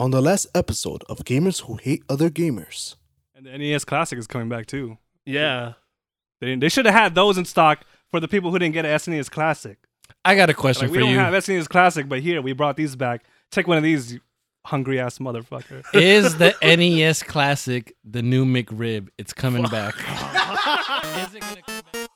on the last episode of Gamers Who Hate Other Gamers. And the NES Classic is coming back too. Yeah. They, they should have had those in stock for the people who didn't get an SNES Classic. I got a question Like, we for don't you. have SNES Classic, but here we brought these back. Take one of these, hungry ass motherfucker. Is the NES Classic the new McRib? It's coming back. Is it gonna come back?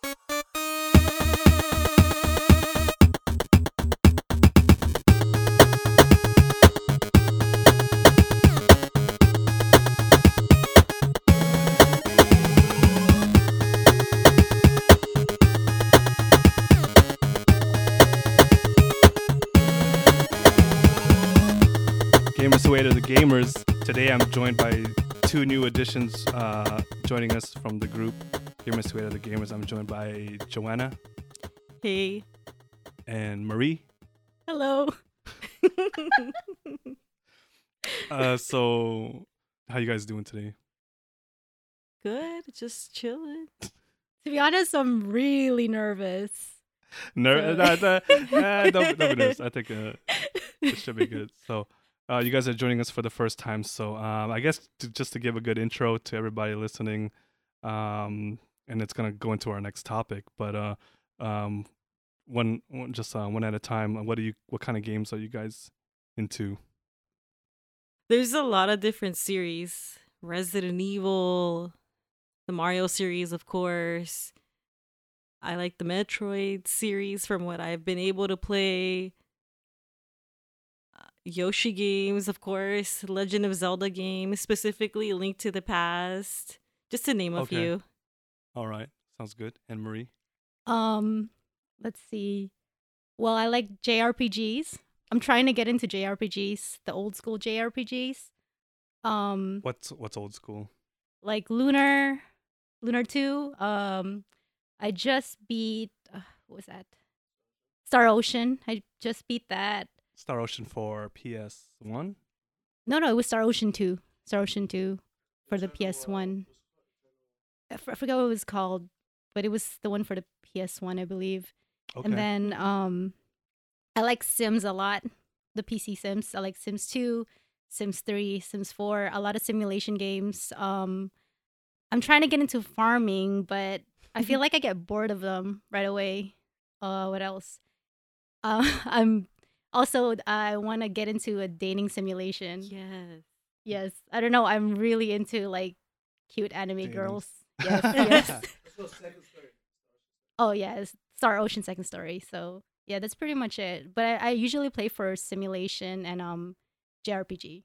Who Hate Other Gamers. Today I'm joined by two new additions uh, joining us from the group Gamers Who Hate Other Gamers. I'm joined by Joanna Hey. and Marie. Hello. Uh, so, how you guys doing today? Good. Just chilling. To be honest, I'm really nervous. Ner- So- nah, uh, don't, don't be nervous. I think uh, it should be good. So, uh, you guys are joining us for the first time. So, um, I guess to, just to give a good intro to everybody listening, um, and it's gonna go into our next topic. But uh, um, one, one just uh, one at a time. What do you? What kind of games are you guys into? There's a lot of different series. Resident Evil, the Mario series, of course. I like the Metroid series from what I've been able to play. Yoshi games, of course. Legend of Zelda games, specifically Link to the Past. Just to name a Okay. few. All right, sounds good. And Marie, Um, let's see. Well, I like JRPGs. I'm trying to get into JRPGs, the old school JRPGs. Um, what's what's old school? like Lunar, Lunar Two. Um, I just beat. Uh, what was that? Star Ocean. I just beat that. Star Ocean for PS One. No, no, it was Star Ocean Two. Star Ocean Two for the PS One. I f- I forgot what it was called, but it was the one for the PS One, I believe. Okay. And then um I like Sims a lot. The PC Sims. I like Sims 2, Sims 3, Sims 4, a lot of simulation games. Um I'm trying to get into farming, but I feel like I get bored of them right away. Uh what else? Uh I'm also I want to get into a dating simulation. Yes. Yes. I don't know. I'm really into like cute anime Dating. girls. Yes, yes. Oh yeah, Star Ocean Second Story. So yeah, that's pretty much it. But I, I usually play for simulation and um JRPG.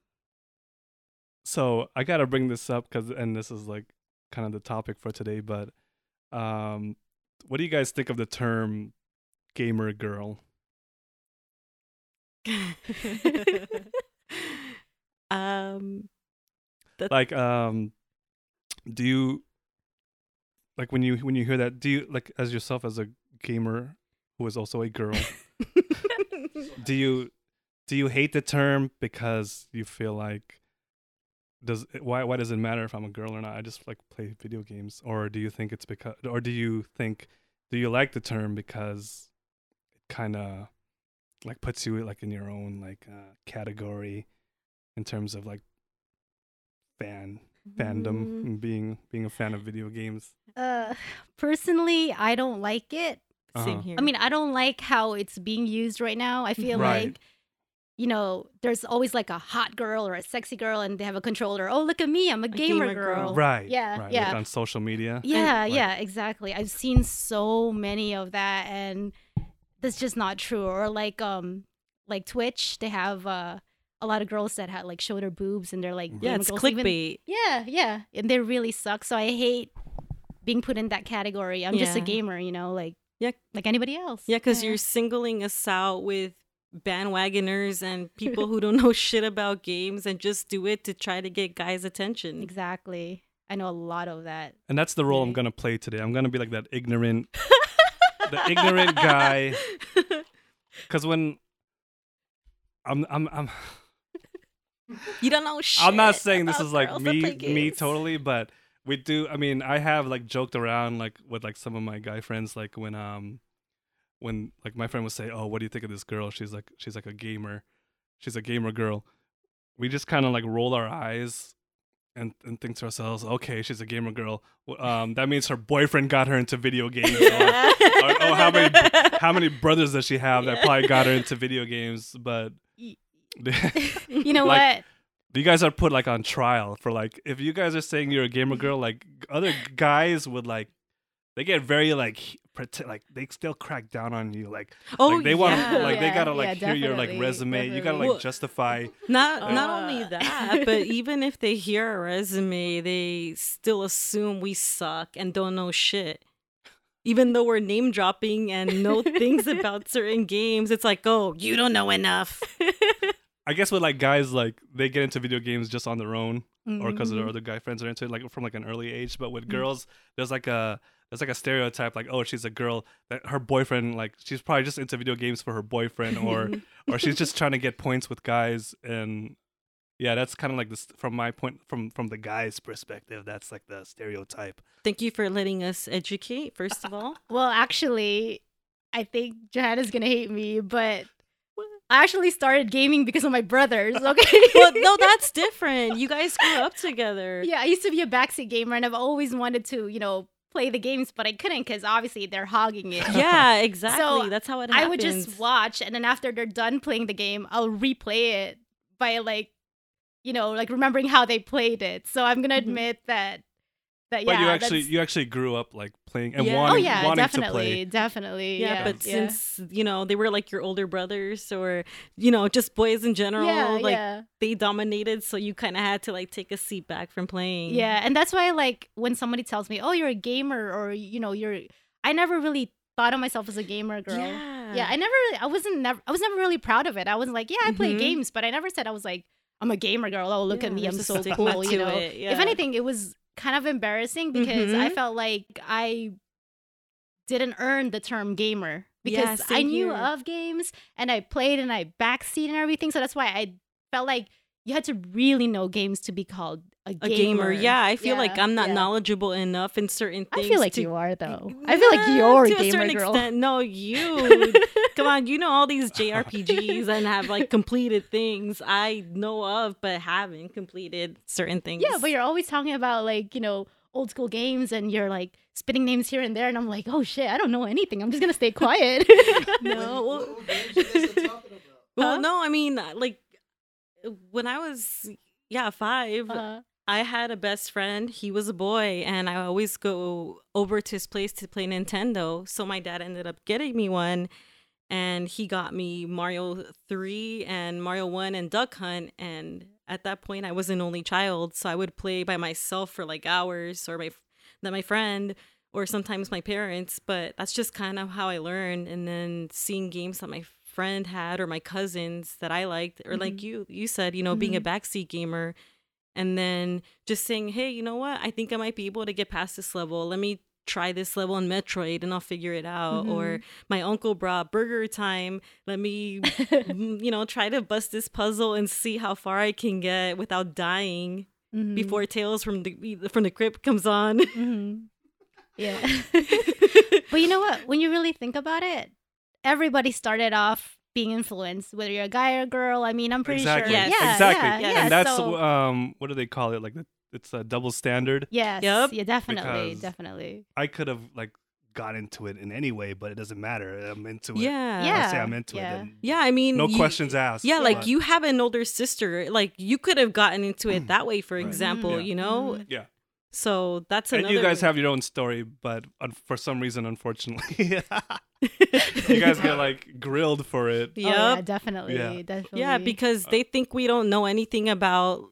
so I gotta bring this up because, and this is like kind of the topic for today. But, um, what do you guys think of the term gamer girl? um Like, um, do you like when you when you hear that? Do you like as yourself as a gamer who is also a girl? do you do you hate the term because you feel like does why why does it matter if I'm a girl or not? I just like play video games, or do you think it's because, or do you think do you like the term because it kind of like puts you like in your own like uh, category in terms of like fan fandom Mm, and being being a fan of video games. uh personally, I don't like it. Same Uh-huh. here. I mean, I don't like how it's being used right now. I feel Right. like you know, there's always like a hot girl or a sexy girl and they have a controller. Oh, look at me. I'm a, gamer, gamer girl. girl. Right. Yeah, Right. yeah. Like on social media. Yeah, Like- yeah, exactly. I've seen so many of that and that's just not true. Or like um like Twitch, they have uh a lot of girls that had like show their boobs and they're like yeah, it's girls. Even- clickbait. yeah, yeah. And they really suck. So I hate being put in that category. I'm just a gamer, you know, like Yeah. like anybody else. Yeah, because you're singling us out with bandwagoners and people who don't know shit about games and just do it to try to get guys' attention. exactly. I know a lot of that. And that's the role I'm gonna play today. I'm gonna be like that ignorant, the ignorant guy. Because when I'm, I'm, I'm, You don't know shit. I'm not saying this is like me, me totally, but we do. I mean, I have like joked around like with like some of my guy friends, like when um, when like my friend would say, "Oh, what do you think of this girl?" She's like, she's like a gamer, she's a gamer girl. we just kind of like roll our eyes and, and think to ourselves, okay, she's a gamer girl. Um, that means her boyfriend got her into video games. Or, or, oh, how many how many brothers does she have that probably got her into video games? But you you know Like- what? You guys are put like on trial for like if you guys are saying you're a gamer girl, like other guys would like they get very like he- prote- like they still crack down on you like oh, like they want yeah. to like they gotta yeah, like hear your like definitely, resume you gotta like Well- justify Not not only Uh. that, but even if they hear a resume, they still assume we suck and don't know shit. Even though we're name dropping and know things about certain games, it's like, oh, you don't know enough. I guess with like guys like they get into video games just on their own or because their other guy friends are into it like from like an early age. But with Mm. girls, there's like a there's like a stereotype like oh she's a girl that her boyfriend like she's probably just into video games for her boyfriend or or she's just trying to get points with guys and yeah that's kind of like this from my point from from the guy's perspective that's like the stereotype. Thank you for letting us educate, first of all. Well, actually, I think Johanna's gonna hate me, but I actually started gaming because of my brothers. Okay. well, no, that's different. You guys grew up together. yeah, I used to be a backseat gamer, and I've always wanted to, you know, play the games, but I couldn't because obviously they're hogging it. Yeah, exactly. So, that's how it happens. I would just watch, and then after they're done playing the game, I'll replay it by like, you know, like remembering how they played it. So I'm gonna Mhm. admit that that But you actually that's- you actually grew up like playing and Yeah. wanting, oh yeah, wanting to definitely, play. definitely, yeah, yeah. but yeah. since you know they were like your older brothers or you know just boys in general, yeah, like yeah. they dominated, so you kind of had to like take a seat back from playing. Yeah, and that's why like when somebody tells me, "Oh, you're a gamer," or you know, you're, I never really thought of myself as a gamer girl. yeah, Yeah, I never, really, I wasn't never, I was never really proud of it. I was like, yeah, I play Mhm. games, but I never said I was like, I'm a gamer girl. Oh, look Yeah, at me, I'm so cool. You know, it, if anything, it was kind of embarrassing because I Mhm. felt like I didn't earn the term gamer Yeah, because I knew here. of games and I played and I backseat and everything. So that's why I felt like you had to really know games to be called a a gamer. gamer. Yeah, I feel like I'm not yeah. knowledgeable enough in certain things. I feel like to- you are though. I feel like you're a to a gamer certain girl. extent. No, you. Come on, you know all these JRPGs and have like completed things I know of, but haven't completed certain things. Yeah, but you're always talking about like, you know, old school games and you're like spitting names here and there and I'm like, "Oh shit, I don't know anything. I'm just going to stay quiet." no. Well, What games you guys are talking about? well, no. I mean, like when I was yeah five, Uh, I had a best friend. He was a boy, and I always go over to his place to play Nintendo. So my dad ended up getting me one, and he got me Mario 3 and Mario 1 and Duck Hunt. And at that point, I was an only child, so I would play by myself for like hours, or my that my friend, or sometimes my parents. But that's just kind of how I learned. And then seeing games that my friend had or my cousins that I liked, or like you, you said, you know, being a backseat gamer and then just saying, hey, you know what? I think I might be able to get past this level. Let me try this level in Metroid and I'll figure it out. Or my uncle brought BurgerTime. Let me, you know, try to bust this puzzle and see how far I can get without dying mhm, before Tales from the from the Crypt comes on. mhm. Yeah. but you know what? When you really think about it, everybody started off being influenced, whether you're a guy or a girl. I mean, I'm pretty exactly. sure. Yes. Yeah, exactly. Yeah, Yes. yeah, and that's so- um what do they call it? Like the, it's a double standard. yes. Yep. Yeah, definitely. Because- Definitely. I could have like got into it in any way, but it doesn't matter. I'm into it. yeah. Yeah. I say I'm into yeah. it. Yeah, I mean, no you- questions asked. Yeah, like but- you have an older sister. Like you could have gotten into it that way, for Right. example. Yeah. You know, Mhm. Yeah. So that's And you guys have your own story, but un- for some reason, unfortunately, you guys get like grilled for it. Oh, yeah, definitely. Yeah. Definitely. Yeah, because they think we don't know anything about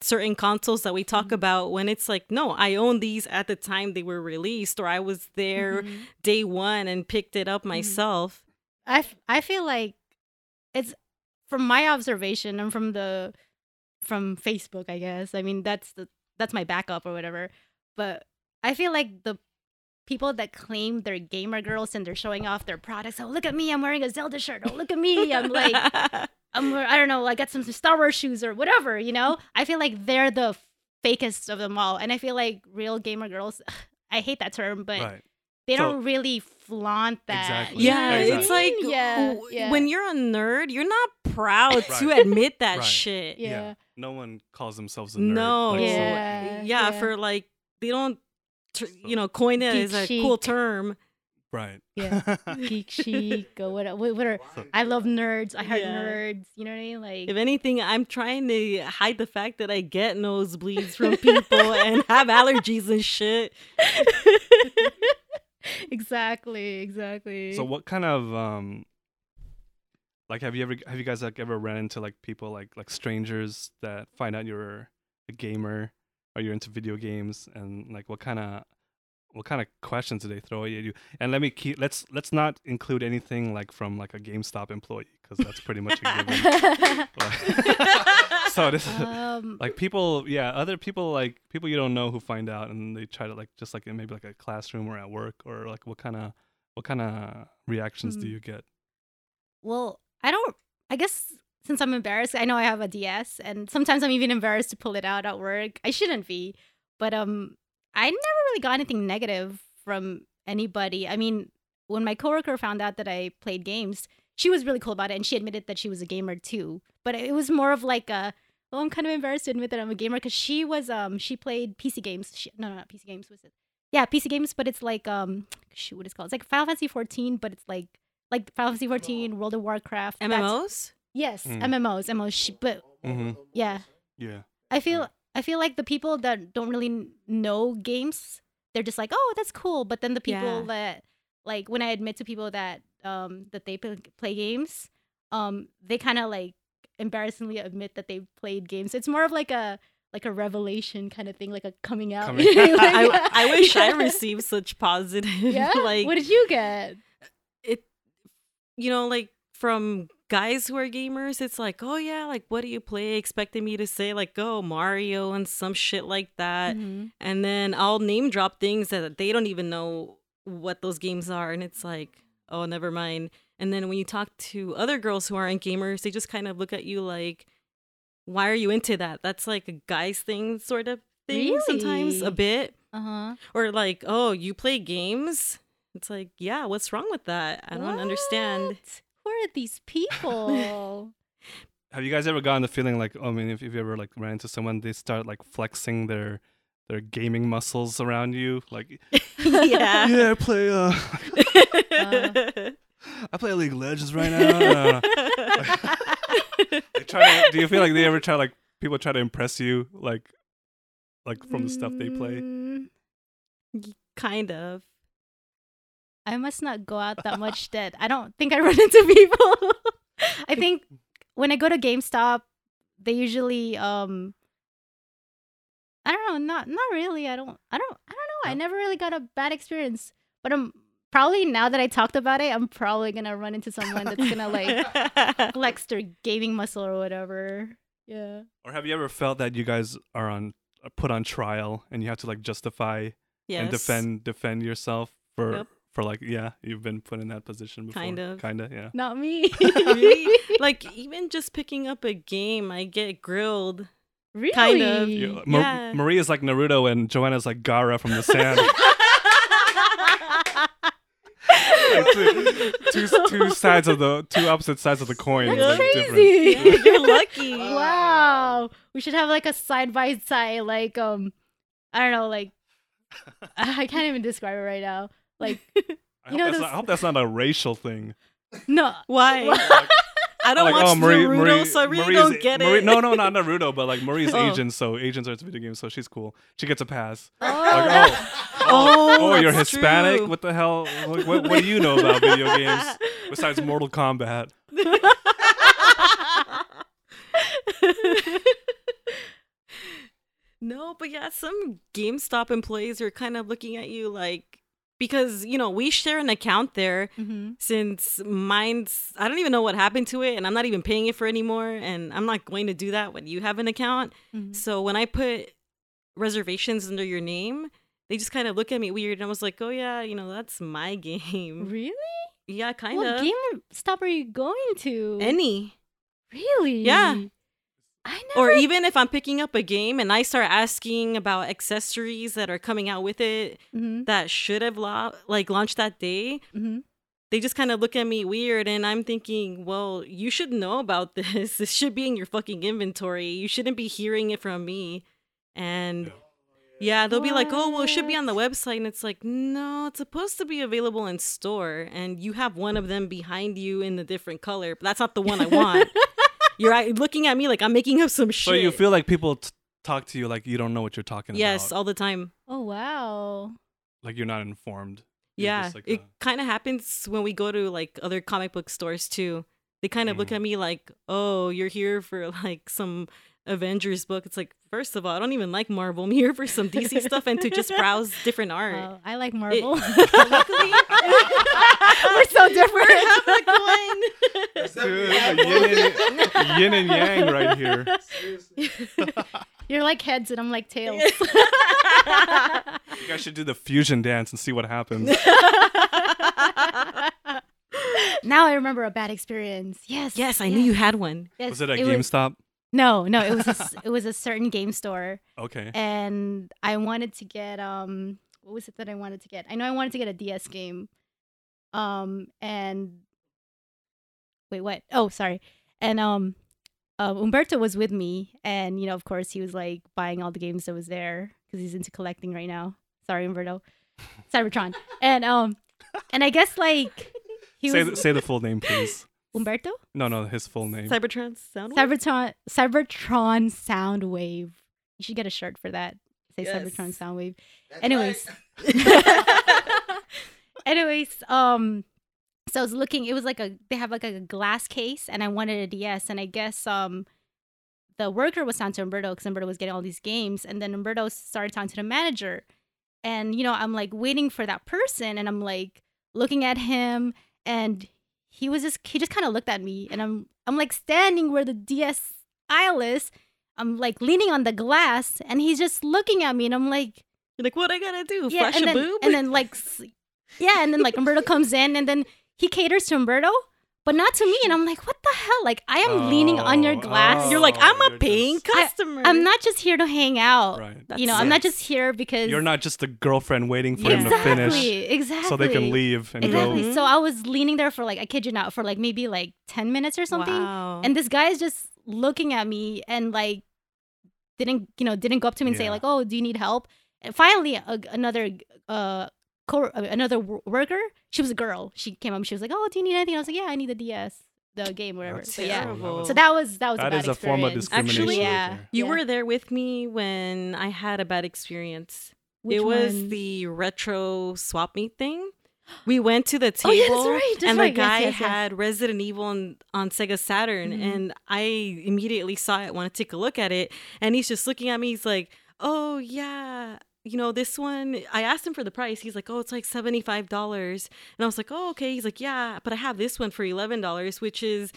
certain consoles that we talk Mm-hmm. about when it's like, no, I own these at the time they were released, or I was there Mhm. day one and picked it Mm-hmm. up myself. I, f- I feel like it's from my observation and from the from Facebook, I guess. I mean, that's the that's my backup or whatever. But I feel like the people that claim they're gamer girls and they're showing off their products. Oh, look at me! I'm wearing a Zelda shirt. Oh, look at me! I'm like, I'm I don't know. I got some Star Wars shoes or whatever. You know, I feel like they're the fakest of them all, and I feel like real gamer girls. I hate that term, but Right. they So- don't really flaunt that. Exactly. yeah, Exactly. it's like yeah, w- yeah. when you're a nerd, you're not proud to admit that Right. shit. Yeah. No one calls themselves a nerd. No. like, so, Yeah. yeah, yeah. for like they don't, tr- you know, coin it Geek as a cool term. right. Yeah. Geek chic or what? What, what are? I love nerds. I heart Yeah. nerds. You know what I mean? Like. If anything, I'm trying to hide the fact that I get nosebleeds from people and have allergies and shit. exactly. Exactly. So what kind of um like have you ever have you guys like ever ran into like people like like strangers that find out you're a gamer or you're into video games and like what kind of what kind of questions do they throw at you? And let me keep let's let's not include anything like from like a GameStop employee because that's pretty much a given. So this um. like people yeah other people like people you don't know who find out and they try to like just like in maybe like a classroom or at work or like what kind of what kind of reactions do Hmm. you get Well, I don't. I guess since I'm embarrassed, I know I have a DS, and sometimes I'm even embarrassed to pull it out at work. I shouldn't be, but um, I never really got anything negative from anybody. I mean, when my coworker found out that I played games, she was really cool about it, and she admitted that she was a gamer too. But it was more of like a, oh, I'm kind of embarrassed to admit that I'm a gamer because she was um she played PC games. She, no, no, not PC games. Was it? Yeah, PC games, but it's like um shoot, what is it called? It's like Final Fantasy 14, but it's like like Final Fantasy 14, World of Warcraft. MMOs? Yes, Mm. MMOs, MMOs. But mm-hmm. yeah, yeah I feel I feel like the people that don't really know games, they're just like, oh, that's cool. But then the people Yeah. that like when I admit to people that um that they play, play games, um they kind of like embarrassingly admit that they played games. It's more of like a like a revelation kind of thing, like a coming out. Coming- Like, I, I wish I received such positive. Yeah. like what did you get? You know like from guys who are gamers it's like oh yeah like what do you play? Expecting me to say like oh mario and some shit like that. Mhm. and then i'll name drop things that they don't even know what those games are and it's like oh never mind. And then when you talk to other girls who aren't gamers they just kind of look at you like why are you into that? That's like a guy's thing sort of thing sometimes a bit. Uh-huh. or like oh you play games it's like yeah what's wrong with that? I don't understand. What? Who are these people? have you guys ever gotten the feeling like i mean if, if you ever like ran into someone they start like flexing their their gaming muscles around you? Like yeah. Yeah i play uh i play league of legends right now. They try to, do you feel like they ever try like people try to impress you like like from the stuff they play? Mm, kind of I must not go out that much that I don't think I run into people. I think when I go to GameStop, they usually um I don't know, not not really. I don't I don't I don't know. I never really got a bad experience. But I'm probably now that I talked about it, I'm probably gonna run into someone that's gonna like flex their gaming muscle or whatever. Yeah. Or have you ever felt that you guys are on are put on trial and you have to like justify yes. and defend defend yourself for Yep. For like yeah you've been put in that position before Kind of. kind of yeah Not me. really like even just picking up a game i get grilled really? Kind of. Yeah, Mar- Yeah. Maria's like Naruto and Joanna's like Gaara from the sand. Like, two, two, two sides of the two opposite sides of the coin. That's like, crazy. Yeah, you're lucky Wow. We should have like a side by side, like um, I don't know, like I can't even describe it right now. Like I, You hope know that's those- not, I hope that's not a racial thing. no, why i don't like, watch oh, Marie, naruto Marie, so i really Marie's- don't get Marie- it No, no, not Naruto, but like Marie's Oh. Asian, so Asians are into video games, so she's cool. She gets a pass. oh, Like, that- oh, Oh, oh, you're Hispanic. true. What the hell? What, what, what do you know about video games besides Mortal Kombat? no, but yeah, some GameStop employees are kind of looking at you like because you know we share an account there Mhm. since mine's I don't even know what happened to it and I'm not even paying it for anymore and I'm not going to do that when you have an account. Mhm. So when I put reservations under your name, they just kind of look at me weird and I was like, "Oh yeah, you know, that's my game." really? Yeah, kind What of. game stop are you going to? Any. really? Yeah. I never. Or even if I'm picking up a game and I start asking about accessories that are coming out with it Mhm, that should have la- like launched that day, mhm. they just kind of look at me weird and i'm thinking well you should know about this. This should be in your fucking inventory. You shouldn't be hearing it from me. And yeah. they'll be like oh well it should be on the website. And it's like no it's supposed to be available in store and you have one of them behind you in the different color but that's not the one i want you're looking at me like i'm making up some shit So you feel like people t- talk to you like you don't know what you're talking yes about. Yes, all the time Oh wow. like you're not informed. You're Yeah, like it a- kind of happens when we go to like other comic book stores too. They kind of look Mm. at me like, "Oh, you're here for like some Avengers book." It's like, first of all, I don't even like Marvel. I'm here for some DC stuff and to just browse different art. Oh, I like Marvel. Luckily, We're so different. We're having a coin. Dude, yin, and, yin and yang right here. You're like heads and I'm like tails. You guys should do the fusion dance and see what happens. now I remember a bad experience. Yes. yes, I knew you had one. Yes, Was it at was- GameStop? No, no, it was a, it was a certain game store, Okay. and I wanted to get um, what was it that I wanted to get? I know I wanted to get a DS game, um, and wait, what? Oh, sorry, and um, uh, Umberto was with me, and you know, of course, he was like buying all the games that was there because he's into collecting right now. Sorry, Umberto, Cybertron, and um, and I guess like he Say, was the, say the full name, please. Umberto. No, no, his full name. Cybertron Soundwave. Cybertron Cybertron Soundwave. You should get a shirt for that. Say Yes. Cybertron Soundwave. Anyways. Anyways, um so I was looking, it was like a they have like a glass case and I wanted a DS and I guess um the worker was talking to Umberto because Umberto was getting all these games and then Umberto started talking to the manager. And you know, I'm like waiting for that person and I'm like looking at him and he was just he just kind of looked at me and I'm I'm like standing where the DS aisle is. I'm like leaning on the glass and he's just looking at me and I'm like You're like, what I gotta do? yeah, Flash and a then, boob? and then like yeah, and then like Umberto comes in and then he caters to Umberto, but not to me. And I'm like, what the hell? Like I am leaning on your Oh, glass. You're like, Oh, I'm a you're paying just- customer. I'm not just here to hang out. Right. You know, That's I'm not just here because You're not just a girlfriend waiting for him to exactly, finish exactly, so they can leave and Exactly. go. Mhm. So I was leaning there for like I kid you not for like maybe like ten minutes or something, Wow. and this guy is just looking at me and like didn't you know didn't go up to me and say like oh do you need help and finally a, another uh co- uh, another w- worker she was a girl she came up she was like oh do you need anything i was like yeah i need the ds the game whatever That's so yeah terrible. so that was that was That a, is bad a form of experience. discrimination. Actually, yeah. there. you Yeah. were there with me when I had a bad experience. Which it was one? the retro swap meet thing. We went to the Oh, table yeah, that's right, that's and right. the Yes, guy yes, yes. had Resident Evil on, on Sega Saturn Mhm. and I immediately saw it, want to take a look at it, and he's just looking at me, he's like, Oh yeah, you know, this one I asked him for the price. He's like, Oh, it's like seventy five dollars. And I was like, Oh, okay. He's like, Yeah, but I have this one for eleven dollars, which is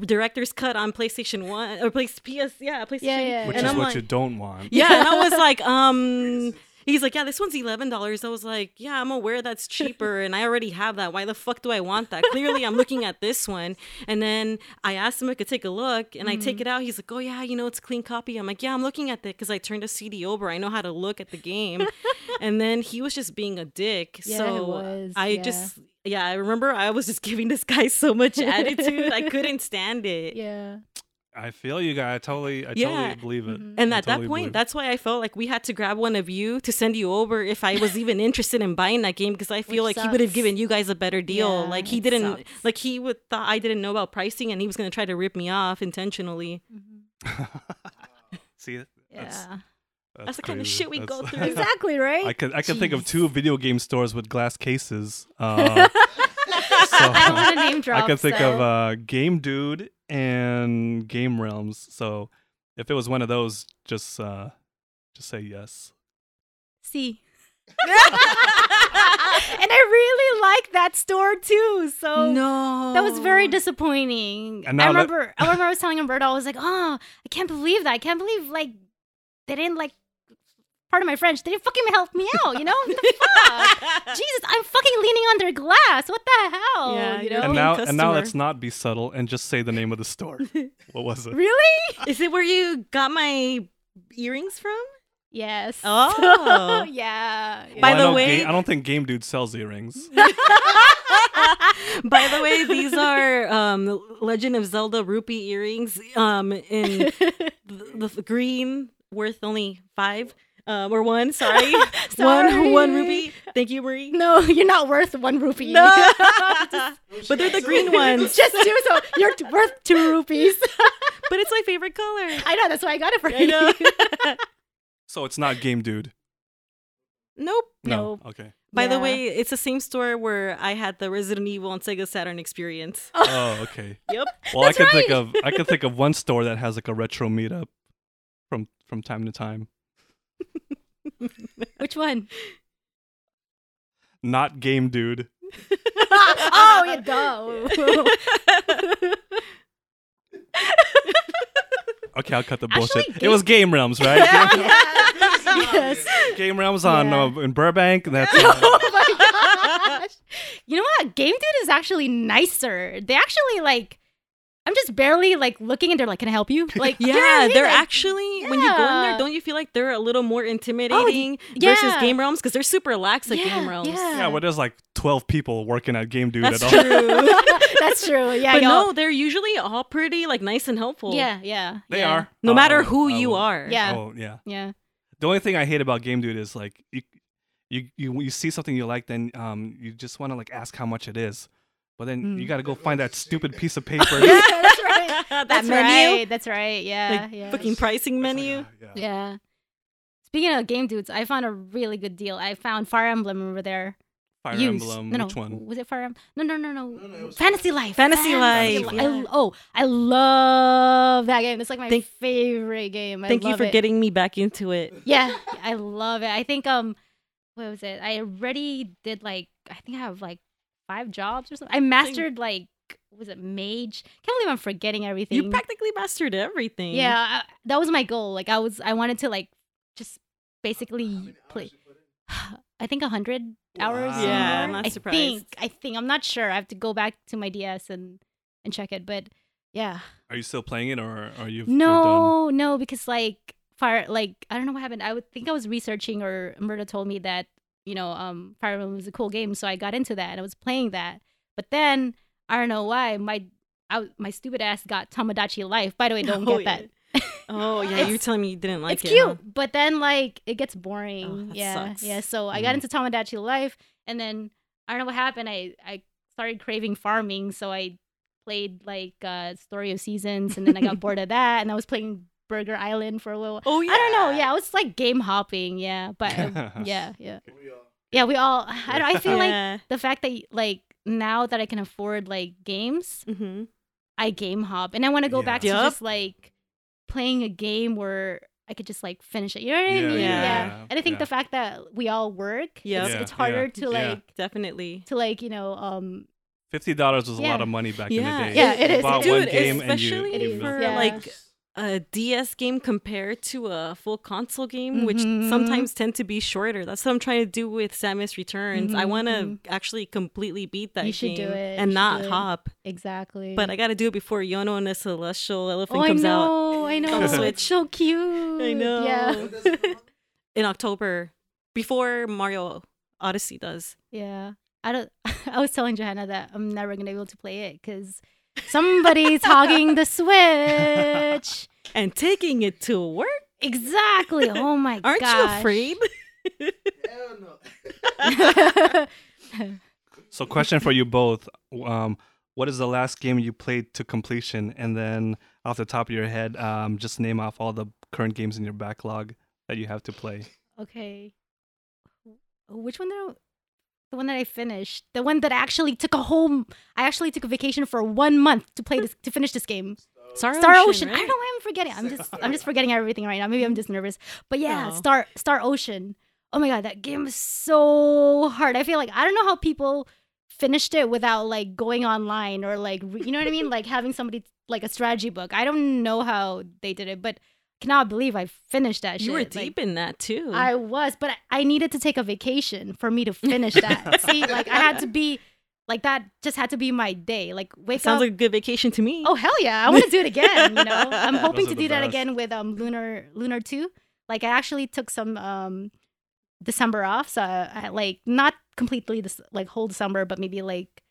director's cut on PlayStation One or place PS yeah, PlayStation. Yeah, yeah, Which and is I'm what like, you don't want. yeah, and I was like, um, he's like, yeah, this one's eleven dollars. I was like, yeah, I'm aware that's cheaper, and I already have that. Why the fuck do I want that? Clearly, I'm looking at this one, and then I asked him if I could take a look, and I take mm-hmm. it out. He's like, oh yeah, you know, it's a clean copy. I'm like, yeah, I'm looking at that because I turned a CD over. I know how to look at the game, and then he was just being a dick. Yeah, so was, I yeah. just. Yeah, I remember I was just giving this guy so much attitude. I couldn't stand it. yeah I feel you guys. I totally, I Yeah. totally believe it. Mhm. And I at totally that point, believe- that's why I felt like we had to grab one of you to send you over if I was even interested in buying that game because I feel Which like he would have given you guys a better deal. Yeah, like he didn't, sucks. like he would thought I didn't know about pricing and he was gonna try to rip me off intentionally. See, that's, yeah That's the kind of shit we That's- go through. exactly right I could, I could think of two video game stores with glass cases. Uh, so i don't want to name drop I can think so. of uh, Game Dude and Game Realms. So if it was one of those, just uh, just say yes. See. and I really like that store too. So no, that was very disappointing. And I now let- remember I remember I was telling Umberto, I was like, oh, I can't believe that. I can't believe like they didn't like part of my French, they didn't fucking help me out, you know? What the fuck? Jesus, I'm fucking leaning on their glass. What the hell? Yeah, you know? and now, and now let's not be subtle and just say the name of the store. what was it? really? Is it where you got my earrings from? Yes. Oh. yeah. By Well, I the know way- Ga- I don't think Game Dude sells earrings. By the way, these are um, Legend of Zelda rupee earrings um, in the, the green, worth only five. Um, or one, sorry. One one rupee. Thank you, Marie. no, you're not worth one rupee. No. but they're the green ones. Just two, so you're t- worth two rupees. But it's my favorite color. I know, that's why I got it for I you. know. so it's not Game Dude. nope. No. Nope. Okay. By the way, it's the same store where I had the Resident Evil and Sega Saturn experience. Oh, okay. Yep. Well, That's I could think of I could think of one store that has like a retro meetup from from time to time. Which one? Not Game Dude. oh, you go. Okay, I'll cut the Actually, bullshit. it was Game Realms, right? yes. Game Realms on Yeah. uh, in Burbank. That's uh, oh my gosh. You know what? Game Dude is actually nicer. They actually like. I'm just barely like looking and they're like, "Can I help you?" Like, you know what I Yeah, mean? they're Like, actually when you go in there, don't you feel like they're a little more intimidating yeah. versus Game Realms because they're super lax at Yeah, Game Realms. yeah. yeah. Well, there's like twelve people working at Game Dude That's at all. That's true. That's true. Yeah, but y'all- no, they're usually all pretty like nice and helpful. Yeah, yeah. They yeah. are. No Oh, matter oh, who oh, you oh. are. Yeah. Oh yeah. Yeah. The only thing I hate about Game Dude is like you you you, you see something you like, then um you just want to like ask how much it is, but then you Mm. got to go find that stupid piece of paper. Yeah, that's right. That's That menu. right. That's right. Yeah. Like yeah. fucking pricing menu. Yeah. Yeah. Speaking of game dudes, I found a really good deal. I found Fire Emblem over there. Fire used. Emblem. No, no. Which one? Was it Fire Emblem? No, no, no, no. No, no, Fantasy Life. Fantasy Life, I, yeah. oh, I love that game. It's like my Thank- favorite game. I Thank you for it. getting me back into it. Yeah, I love it. I think um, what was it? I already did like I think I have like five jobs or something. I mastered like was it mage? Can't believe I'm forgetting everything. You practically mastered everything. Yeah, I, that was my goal. Like I was, I wanted to like just basically play. I think a hundred hours. Wow. Yeah, I'm more. not I think. I think. I'm not sure. I have to go back to my DS and and check it. But yeah, Are you still playing it, or are you? no, no, because like fire, like I don't know what happened. I would think I was researching, or Murda told me that you know, um, Fire Emblem was a cool game, so I got into that and I was playing that. But then I don't know why my I, my stupid ass got Tomodachi Life. By the way, don't Oh, get yeah. that. Oh yeah, It's- you're telling me you didn't like it's it. cute, huh? but then like it gets boring. that yeah, sucks. yeah. So I got Mm. into Tomodachi Life, and then I don't know what happened. I I started craving farming, so I played like uh Story of Seasons, and then I got bored of that, and I was playing Burger Island for a little. While. Oh yeah. I don't know. Yeah, I was like game hopping. Yeah, but uh, yeah, yeah, yeah. We all. I, don't- I feel like the fact that like now that I can afford like games, hmm I game hop, and I want to go Yeah. back to Yup. just like playing a game where I could just like finish it. You know what I Yeah, mean? yeah, And I think yeah. the fact that we all work, Yep. it's, Yeah, it's harder yeah, to yeah. like Definitely. to like you know um Fifty dollars was a lot of money back Yeah. in the day. Yeah, it You is. bought Dude, one game and you, you for yeah. like a DS game compared to a full console game, which Mhm. sometimes tend to be shorter. That's what I'm trying to do with Samus Returns. I Mhm, want to actually completely beat that You game and you not hop. exactly. But I got to do it before Yono and the Celestial Elephant oh, I comes out know, I know. on Switch. so cute. I know. Yeah, in October before Mario Odyssey does. yeah. I don't. I was telling Johanna that I'm never gonna be able to play it because somebody's hogging the Switch. And taking it to work? Exactly. Oh my god. Aren't you gosh. afraid? So, question for you both: um, What is the last game you played to completion? And then, off the top of your head, um, just name off all the current games in your backlog that you have to play. okay. Which one? Did I, the one that I finished. The one that actually took a whole. I actually took a vacation for one month to play this to finish this game. Star, Star Ocean. I right? don't know why I'm forgetting. I'm just I'm just forgetting everything right now. Maybe I'm just nervous. But yeah, Oh. Star Star Ocean. Oh my god, that game is so hard. I feel like I don't know how people finished it without like going online or like re- you know what I mean, like having somebody like a strategy book. I don't know how they did it, but cannot believe I finished that You shit. were Like, deep in that too. I was, but I I needed to take a vacation for me to finish that. See, like I had to be like that. Just had to be my day. Like wake Sounds up. Sounds like a good vacation to me. Oh hell yeah! I want to do it again. You know, I'm hoping to are the do that again with um Lunar Lunar Two, Like I actually took some um December off, so I, I like not completely this like whole December, but maybe like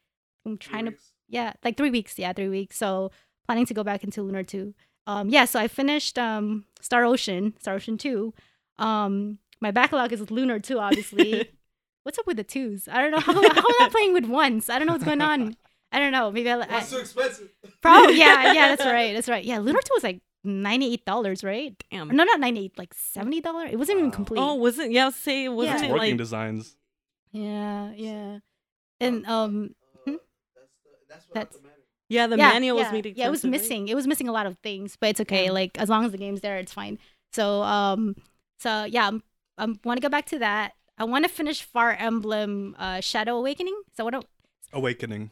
I'm trying to yeah, like three weeks. Yeah, three weeks. So planning to go back into Lunar two. Um, yeah. So I finished um Star Ocean, Star Ocean two. Um, my backlog is with Lunar two, obviously. What's up with the twos? I don't know how, how am I playing with ones. I don't know what's going on. I don't know. Maybe I, I too expensive. probably yeah yeah that's right that's right yeah Lunar two was like ninety eight dollars right? Damn. No, not ninety eight, like seventy dollars. It wasn't even complete. Oh, wasn't yeah? I was say wasn't Yeah. it Working like designs. yeah, yeah. And um, Hmm? That's That's- yeah? The yeah, manual was yeah, made Yeah, it was expensive, right? missing. It was missing a lot of things, but it's okay. Yeah. Like as long as the game's there, it's fine. So um, so yeah, I'm, I want to go back to that. I want to finish Fire Emblem uh, Shadow Awakening. So what? Do- Awakening.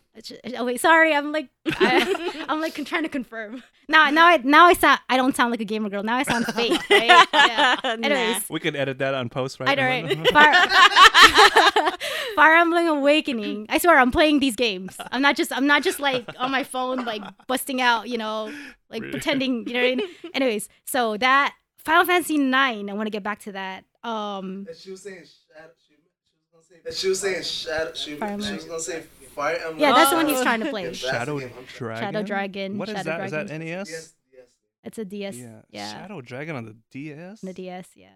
Oh wait, sorry. I'm like, I, I'm like trying to confirm. Now, now, I now I sound. I don't sound like a gamer girl. Now I sound fake. Right? Yeah. Nah. Anyways, We could edit that on post, right? I know, right? Fire, Fire Emblem Awakening. I swear, I'm playing these games. I'm not just. I'm not just like on my phone, like busting out. You know, like Really? pretending. You know. What I mean? Anyways, so that Final Fantasy Nine. I want to get back to that. Um, And she was saying shadow. She, she was gonna say. She was saying shadow. She, she was gonna say fire emblem. yeah, that's the one he's trying to play. Shadow game I'm trying- Dragon. Shadow Dragon, What is Shadow that? Is that Dragon. NES? Yes, yes. It's a DS. Yeah. Yeah. Shadow Dragon on the DS. The DS. Yeah.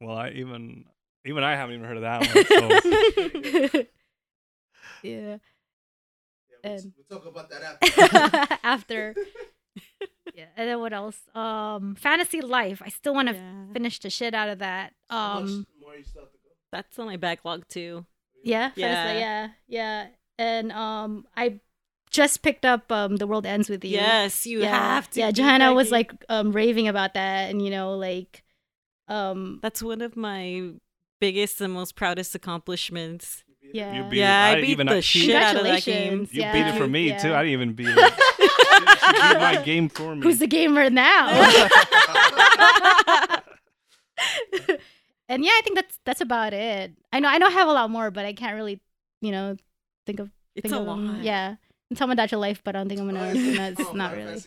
Well, I even even I haven't even heard of that one. So yeah. Yeah, we'll, And- we'll talk about that after. After. Yeah. And then what else? Um, Fantasy Life. I still want to Yeah. finish the shit out of that. How much Um, more you still have to go? That's on my backlog too. yeah. Yeah. Fantasy, yeah. Yeah. And um, I just picked up um, The World Ends with You. Yes, you yeah. have to. Yeah. Johanna was like um raving about that, and you know, like, um, that's one of my biggest and most proudest accomplishments. yeah. you beat Yeah, it. I beat even the she, shit out of that game. You yeah. beat it for me too. I didn't even beat it. she, she beat my game for me. Who's the gamer now? and yeah, I think that's that's about it. I know I know I have a lot more, but I can't really, you know, think of it's think a of them. Yeah, and tell me about your life, but I don't think I'm gonna. no, it's Oh, not Final really.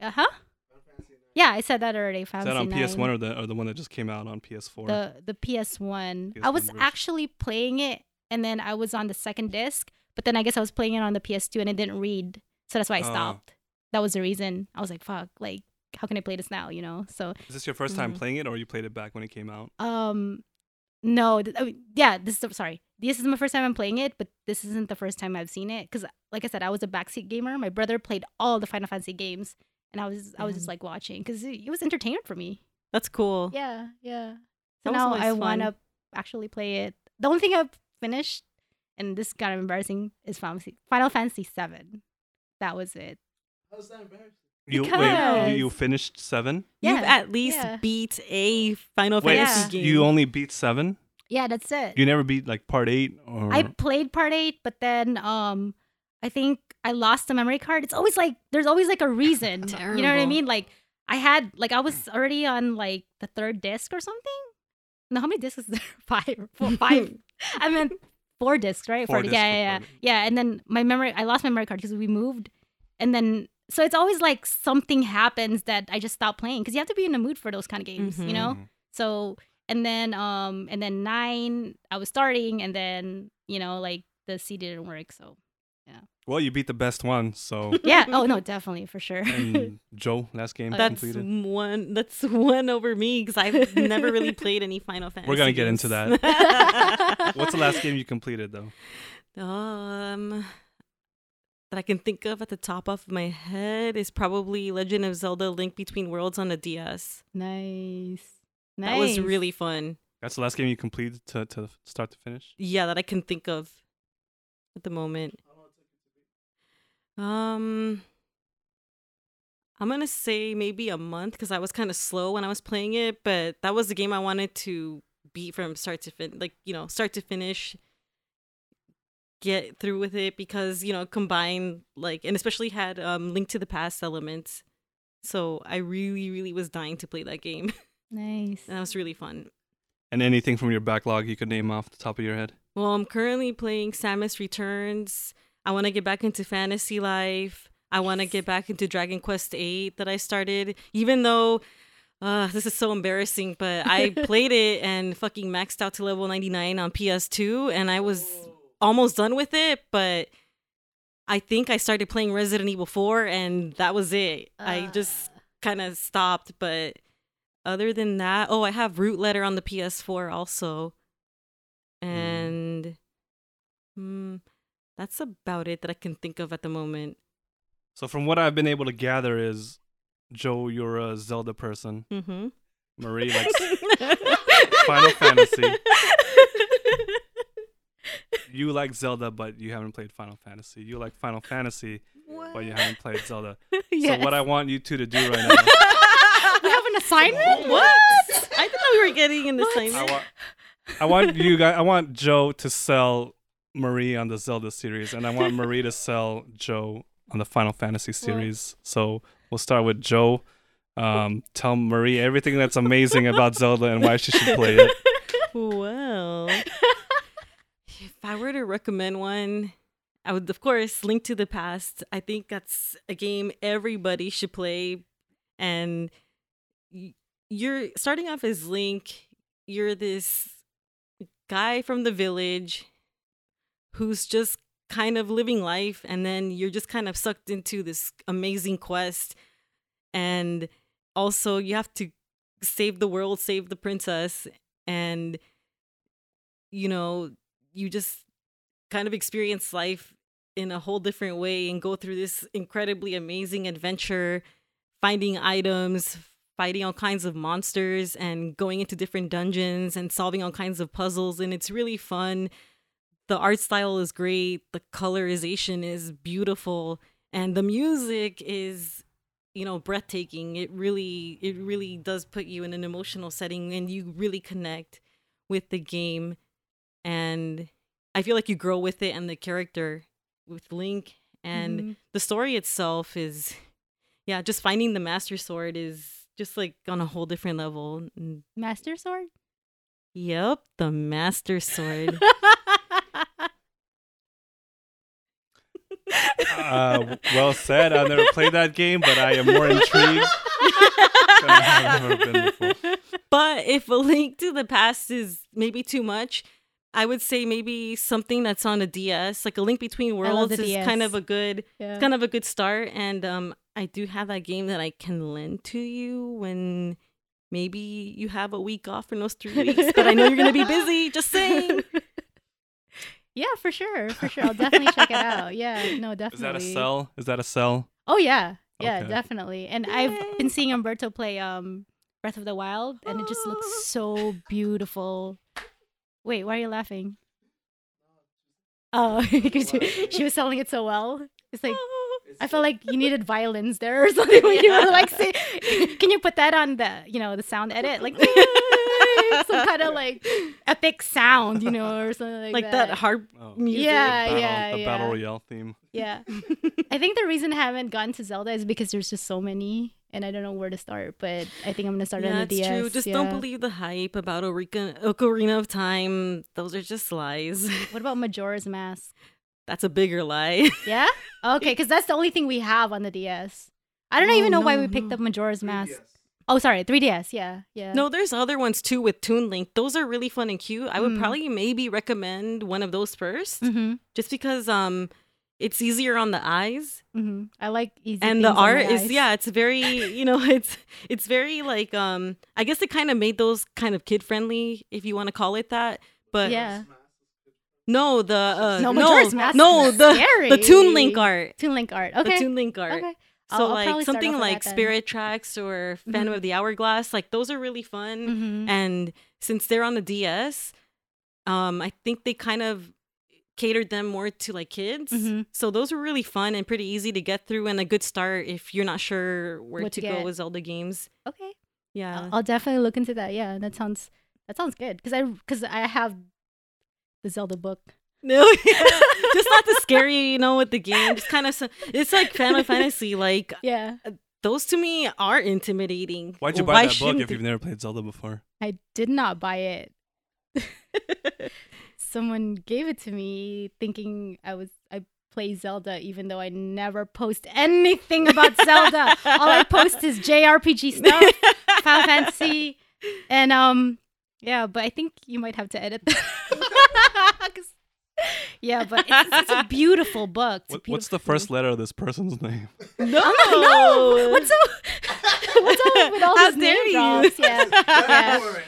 Uh huh. Final Fantasy nine. Yeah, I said that already. Is that Fantasy on PS1 or the or the one that just came out on PS4? the the PS One. I PS1 was version. actually playing it, and then I was on the second disc, but then I guess I was playing it on the PS2, and it didn't read, so that's why I Oh. stopped. That was the reason. I was like, "Fuck! Like, how can I play this now?" You know. So Is this your first time Mm-hmm. Mhm. playing it, or you played it back when it came out? Um, no, th- I mean, yeah, this is sorry. This is my first time I'm playing it, but this isn't the first time I've seen it because, like I said, I was a backseat gamer. My brother played all the Final Fantasy games, and I was I was just like watching because it, it was entertainment for me. That's cool. Yeah, yeah. So now I want to actually play it. The only thing I've finished, and this is kind of embarrassing, is Final Fantasy Final Fantasy Seven. That was it. How's that embarrassing? You wait, you, you finished seven? You've Yeah, at least yeah. beat a Final Wait, Fantasy game. you only beat seven? Yeah, that's it. You never beat like part eight or I played part eight, but then um I think I lost the memory card. It's always like there's always like a reason. you know what I Terrible. mean? Like I had like I was already on like the third disc or something. No, how many discs is there? Five. Five. I meant four discs, right? Four For- discs yeah, yeah, yeah. part. Yeah, and then my memory I lost my memory card because we moved. And then so it's always like something happens that I just stop playing because you have to be in the mood for those kind of games, you Mhm. know? Mhm. So and then um and then nine I was starting and then you know like the C didn't work so yeah. Well, you beat the best one, so yeah oh no definitely for sure and Joe last game That's completed. one. That's one over me because I've never really played any Final Fantasy. We're gonna get into that. What's the last game you completed though? Um, that I can think of at the top of my head is probably Legend of Zelda: Link Between Worlds on the DS. nice nice That was really fun. That's the last game you completed to, to start to finish. Yeah, that I can think of at the moment. Um, I'm gonna say maybe a month because I was kind of slow when I was playing it, but that was the game I wanted to beat from start to fin, like you know, start to finish. Get through with it because you know combine like and especially had um Link to the Past elements, so I really really was dying to play that game nice and that was really fun. And anything from your backlog you could name off the top of your head? Well, I'm currently playing Samus Returns. I want to get back into Fantasy Life. I want to get back into Dragon Quest 8 that I started, even though uh, this is so embarrassing, but I played it and fucking maxed out to level 99 on PS2 and I was almost done with it, but I think I started playing Resident Evil 4 and that was it. I just kind of stopped, but other than that, oh, I have Root Letter on the PS4 also. And hmm, that's about it that I can think of at the moment. So from what I've been able to gather is, Joe, you're a Zelda person. Mm-hmm. Marie likes Final Fantasy. You like Zelda, but you haven't played Final Fantasy. You like Final Fantasy, but you haven't played Zelda. Yes. So what I want you two to do right now, we have an assignment. What? I didn't know we were getting an I assignment. want, I want you guys, I want Joe to sell Marie on the Zelda series, and I want Marie to sell Joe on the Final Fantasy series. So we'll start with Joe. Um, tell Marie everything that's amazing about Zelda and why she should play it. Well, if I were to recommend one, I would, of course, Link to the Past. I think that's a game everybody should play. And you're starting off as Link, you're this guy from the village who's just kind of living life. And then you're just kind of sucked into this amazing quest. And also, you have to save the world, save the princess. And you know, you just kind of experience life in a whole different way and go through this incredibly amazing adventure, finding items, fighting all kinds of monsters, and going into different dungeons and solving all kinds of puzzles. And it's really fun. The art style is great, the colorization is beautiful, and the music is you know breathtaking it really it really does put you in an emotional setting and you really connect with the game and i feel like you grow with it and the character with link and Mhm. the story itself is yeah just finding the master sword is just like on a whole different level Master Sword. yep the master sword Uh, well said. I've never played that game, but I am more intrigued than I have ever been before. but if a link to the past is maybe too much i would say maybe something that's on a ds like a link between worlds the is kind of a good Yeah. kind of a good start and um i do have that game that i can lend to you when maybe you have a week off in those three weeks but i know you're gonna be busy just saying yeah, for sure, for sure. I'll definitely check it out. Yeah, no, definitely. Is that a sell? Is that a sell? Oh yeah, yeah, Okay. definitely. And I've been seeing Umberto play um Breath of the Wild, and it just looks so beautiful. Wait, why are you laughing? Oh, because she was selling it so well. It's like I felt like you needed violins there or something when you were like, say, can you put that on the you know the sound edit like some kind of like epic sound, you know, or something like, that. like that harp Oh, music Yeah, battle, yeah, the yeah. battle royale theme. Yeah. I think the reason I haven't gone to Zelda is because there's just so many and I don't know where to start, but I think I'm gonna start yeah, on the it's DS. true. Just don't believe the hype about Ocarina, Ocarina of Time. Those are just lies. What about Majora's Mask? That's a bigger lie. Yeah? Okay, because that's the only thing we have on the DS. I don't Oh, even know why no, we picked up Majora's Mask. Oh, sorry, 3DS. Yeah, yeah. No, there's other ones too with Toon Link. Those are really fun and cute. I would Mm. probably maybe recommend one of those 1st Mm-hmm. just because um it's easier on the eyes Mm-hmm. I like easy. and the art my is yeah, it's very, you know, it's it's very like um I guess it kind of made those kind of kid friendly if you want to call it that. But Yeah. no, the uh, No, no, no, the scary. the Toon Link art. Toon Link art. The Okay. Toon Link art. okay. So I'll- I'll like something like. Spirit Tracks or Phantom Mhm. of the Hourglass, like those are really fun. Mhm. And since they're on the DS, um, I think they kind of catered them more to like kids. Mhm. So those were really fun and pretty easy to get through and a good start if you're not sure where What to to go with Zelda games. Okay. Yeah. I'll definitely look into that. Yeah, that sounds that sounds good because I because I have the Zelda book. No, just not the scary, you know, with the game. Just kind of, it's like Final Fantasy. Like Yeah, those to me are intimidating. Why'd you Why buy that book if you've never played Zelda before? I did not buy it. Someone gave it to me thinking I was I play Zelda even though I never post anything about Zelda. All I post is JRPG stuff. Final Fantasy, and um, yeah. But I think you might have to edit that. 'Cause- yeah, but it's, it's a beautiful book. It's a What, what's the beautiful- first letter of this person's name? No, no. What's up? What's up with all How these dare name you? drops? Yeah, yeah.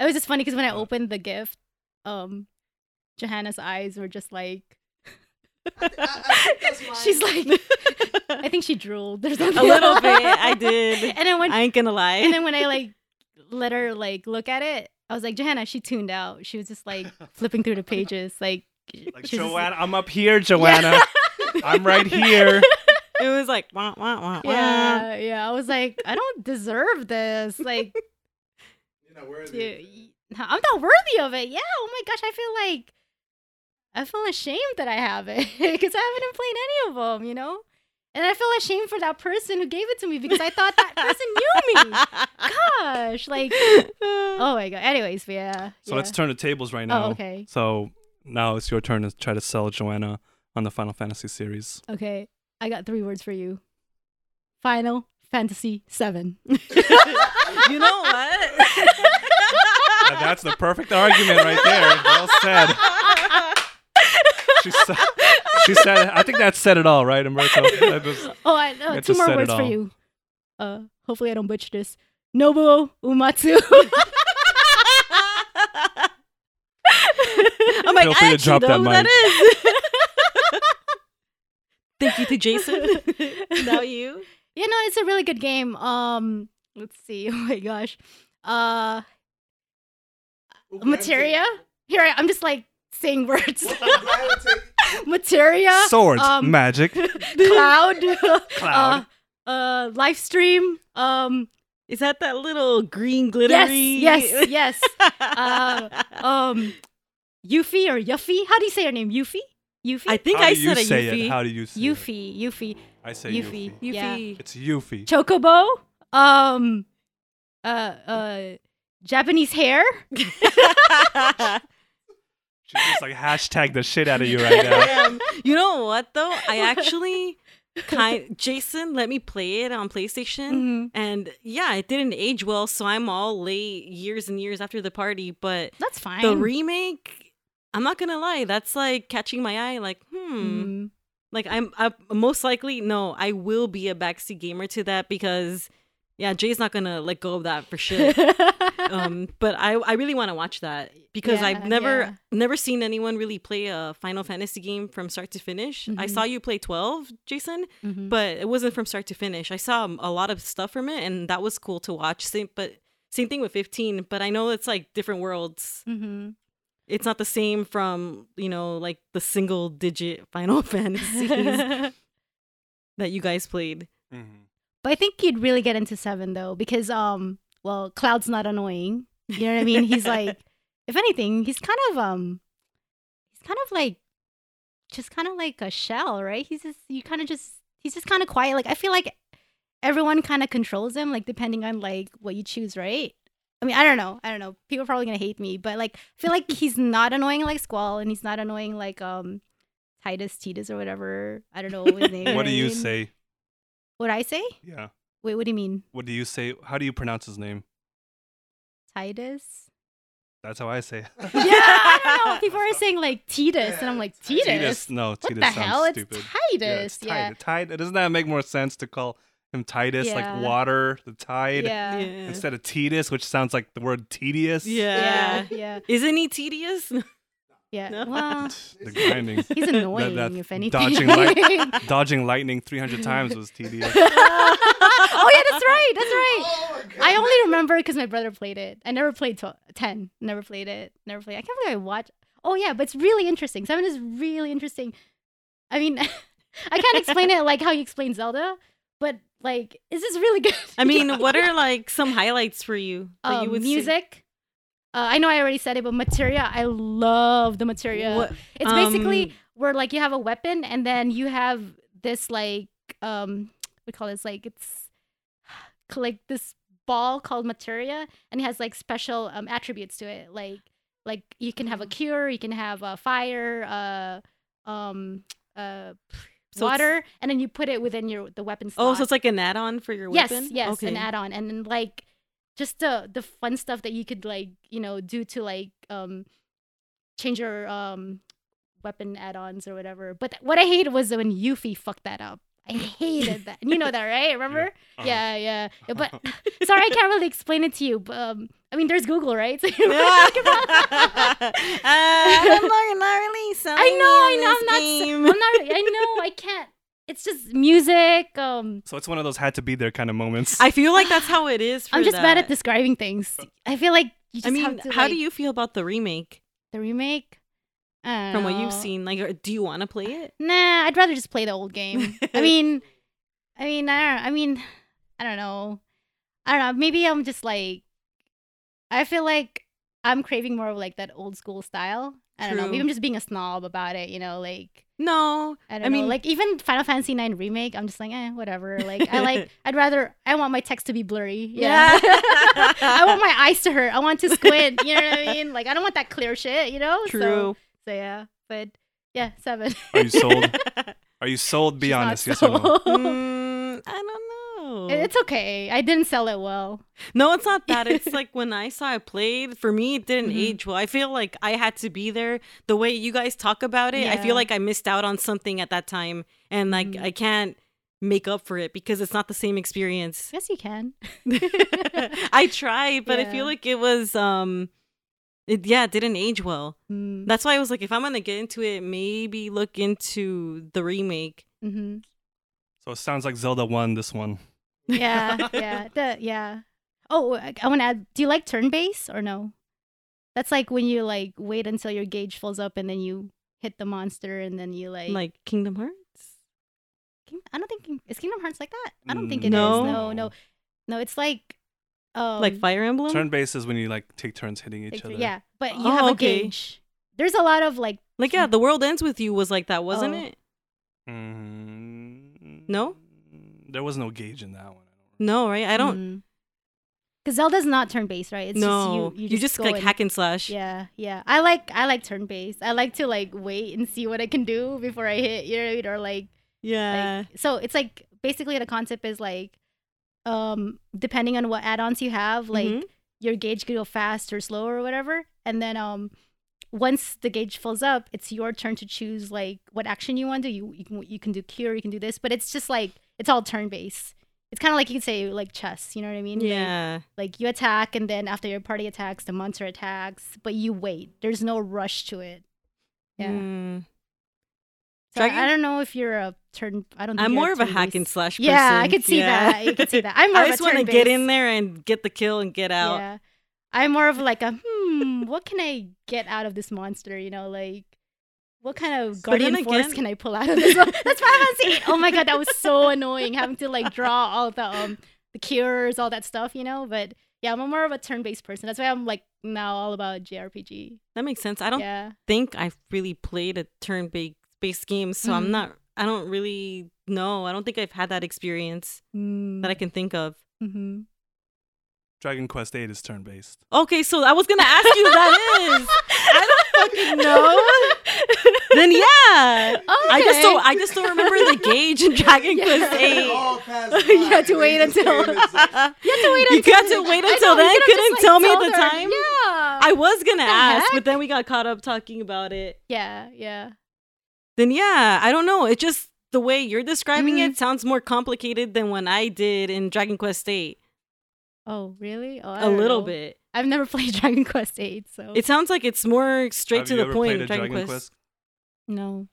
It was just funny because when I opened the gift, um, Johanna's eyes were just like. She's like, I think she drooled or something. A little bit, I did. And then when I ain't gonna lie. and then when I like let her like look at it, I was like, Johanna, she tuned out. She was just like flipping through the pages, like. Like just- Joanna, I'm up here, Joanna. I'm right here. it was like wah wah wah wah. Yeah, yeah. I was like, I don't deserve this. Like, You're not worthy. dude, I'm not worthy of it. Yeah. Oh my gosh, I feel like I feel ashamed that I have it because I haven't played any of them. You know, and I feel ashamed for that person who gave it to me because I thought that person knew me. Gosh, like, oh my god. Anyways, yeah. So yeah. let's turn the tables right oh, now. Oh, okay. So now it's your turn to try to sell Joanna on the Final Fantasy series. Okay, I got three words for you. Final Fantasy Seven. you know what? And that's the perfect argument right there. Well said. She said, she said, I think that said it all, right, Umberto? That was- Oh, I know. It Two more words for you. Uh, hopefully I don't butcher this. Nobuo Umatsu. I'm like, Feel I free to actually drop know that who that is. Thank you to Jason. now you. yeah, no, it's a really good game. Um, let's see. Oh my gosh. Uh, materia. Here, I, I'm just like saying words. materia. Swords, um, magic, Cloud. Cloud. Uh, uh, Lifestream. Um, Is that that little green yes, glittery? yes, yes. Uh, um, Yuffie or Yuffie? How do you say her name? Yuffie? Yuffie? I think How I do you said a say Yuffie. it? How do you say it? Yuffie. Yuffie. I say Yuffie. Yuffie. Yeah. Yuffie. It's Yuffie. Chocobo. Um, uh, uh, Japanese hair. She just like hashtag the shit out of you right now. Damn. You know what though? I actually kind Jason let me play it on PlayStation. Mhm. And yeah, it didn't age well, so I'm all late years and years after the party. But That's fine. the remake, I'm not gonna lie, that's like catching my eye. Like, hmm, Mm. like I'm, i most likely no, I will be a backseat gamer to that because yeah, Jay's not gonna let go of that for shit. um, but I, I really want to watch that because Yeah, I've never, yeah. never seen anyone really play a Final Fantasy game from start to finish. I Mhm. saw you play 12, Jason, Mhm. but it wasn't from start to finish. I saw a lot of stuff from it, and that was cool to watch. Same, but same thing with 15. But I know it's like different worlds. Mhm. It's not the same from you know like the single digit Final Fantasies that you guys played. Mhm. But I think you'd really get into seven though, because um, well, Cloud's not annoying. You know what I mean? He's like, if anything, he's kind of um, he's kind of like, just kind of like a shell, right? He's just you kind of just he's just kind of quiet. Like I feel like everyone kind of controls him, like depending on like what you choose, right? I mean, I don't know. I don't know. People are probably gonna hate me, but like, I feel like he's not annoying like Squall, and he's not annoying like um, Titus, Titus, or whatever. I don't know his name. What do you say? What I say? Yeah. Wait, what do you mean? What do you say? How do you pronounce his name? Titus? That's how I say it. yeah, I don't know. People are saying like Titus, and I'm like Titus. Titus. No, What Titus the sounds hell? stupid. It's Yeah, Titus. Yeah, tide. Tide. Doesn't that make more sense to call him Titus, Yeah. like water, the tide, yeah, yeah, Yeah. instead of Titus, which sounds like the word tedious? Yeah. yeah, Isn't he tedious? yeah. No. Well, The grinding. he's annoying that if anything. dodging light- Dodging lightning 300 times was tedious. oh yeah, that's right. That's right. Oh. I only remember because my brother played it. I never played tw- ten. Never played it. Never played. I can't believe I watched. Oh yeah, but it's really interesting. Seven is really interesting. I mean, I can't explain it like how you explain Zelda, but like, is this really good? I mean, what are like some highlights for you that you um, would say? music. Uh, I know I already said it, but materia. I love the materia. What- It's basically um, where like you have a weapon and then you have this like um we call this like it's like this ball called materia and it has like special um attributes to it like like you can have a cure you can have a fire uh um uh So water and then you put it within your the weapon slot. Oh, so it's like an add-on for your yes weapon. yes okay. an add-on and then like just the the fun stuff that you could like you know do to like um change your um weapon add-ons or whatever. But what I hated was when Yuffie fucked that up. I hated that. You know that, right? Remember? Uh-huh. Yeah, yeah. yeah but sorry, I can't really explain it to you. But um, I mean, there's Google, right? So you know I'm uh, I'm not, really selling I know, I know. I'm not. game. s- I'm not. I know. I can't. It's just music. Um, So it's one of those had to be there kind of moments. I feel like that's how it is. For I'm just bad at describing things. I feel like you just I mean, have to. how like, do you feel about the remake the remake? From what you've seen? Like, do you want to play it? Nah, I'd rather just play the old game. I mean, I mean, I don't. I mean, I don't know. I don't know. Maybe I'm just like, I feel like I'm craving more of like that old school style. I don't know. Maybe I'm just being a snob about it. You know, like No, I don't I know. mean- like even Final Fantasy IX remake. I'm just like, eh, whatever. Like I like. I'd rather. I want my text to be blurry. Yeah. I want my eyes to hurt. I want to squint. You know what I mean? Like I don't want that clear shit. You know. True. so yeah, but yeah, seven. Are you sold? Are you sold? Be She's honest, yes or no? Mm, I don't know. It's okay. I didn't sell it well. No, it's not that. It's like when I saw it played, for me, it didn't Mhm. age well. I feel like I had to be there. The way you guys talk about it, I feel like I missed out on something at that time. And like, Mhm. I can't make up for it because it's not the same experience. Yes, you can. I tried, but I feel like it was, um, it, yeah, it didn't age well. Mm, That's why I was like, if I'm going to get into it, maybe look into the remake. hmm So it sounds like Zelda won this one. Yeah, yeah, the, yeah. Oh, I, I want to add. Do you like turn base or no? That's like when you like wait until your gauge fills up and then you hit the monster and then you like. Like Kingdom Hearts? King- I don't think King- is Kingdom Hearts like that. I don't think it is. No. No, no, no. It's like. Um, like Fire Emblem? Turn base is when you like take turns hitting each like, other. Yeah, but you Oh, have a okay. gauge. There's a lot of like. Like, yeah, The World Ends With You was like that, wasn't Oh. it? Mm, No? There was no gauge in that one. No, right? I don't. Because Zelda's not turn based, right? It's no, just you. You just, go like and- hack and slash. Yeah, yeah. I like I like turn based. I like to like wait and see what I can do before I hit. You know what I mean? Or like, Yeah. like so it's like basically the concept is like, um, depending on what add-ons you have, like Mhm. your gauge could go fast or slow or whatever, and then um. Once the gauge fills up, it's your turn to choose like what action you want to do. You you can you can do cure, you can do this, but it's just like it's all turn based. It's kind of like you could say like chess. You know what I mean? Like, yeah. like you attack and then after your party attacks the monster attacks but you wait there's no rush to it yeah Mm. I- Dragon- I, don't know if you're a turn i don't think I'm more of a hack and slash person. yeah i could see Yeah. that you could see that i'm more I just want to get in there and get the kill and get out. yeah i'm more of like a hmm what can i get out of this monster you know like what kind of guardian force can I pull out of this? one? That's Fantasy. VIII. Oh my god, that was so annoying having to like draw all the um the cures, all that stuff, you know. But yeah, I'm more of a turn-based person. That's why I'm like now all about JRPG. That makes sense. I don't yeah. think I've really played a turn based based game, so I'm Mhm. not. I don't really know. I don't think I've had that experience that I can think of. Mm-hmm. Dragon Quest Eight is turn based. Okay, so I was gonna ask you who that is. I don't fucking know. then yeah, I just don't. I just don't remember the gauge in Dragon Yeah. Quest Eight. You had to wait until- You You had to wait You until got to wait I until know, then. could've Couldn't just, like, tell me at the her. time. Yeah. I was gonna the ask, heck? but then we got caught up talking about it. yeah, yeah. Then yeah, I don't know. It just the way you're describing Mhm. it sounds more complicated than when I did in Dragon Quest Eight. Oh, really? Oh, I A don't little know. bit. I've never played Dragon Quest VIII, so It sounds like it's more straight Have to the point. played a Dragon, Dragon Quest. Quest? no.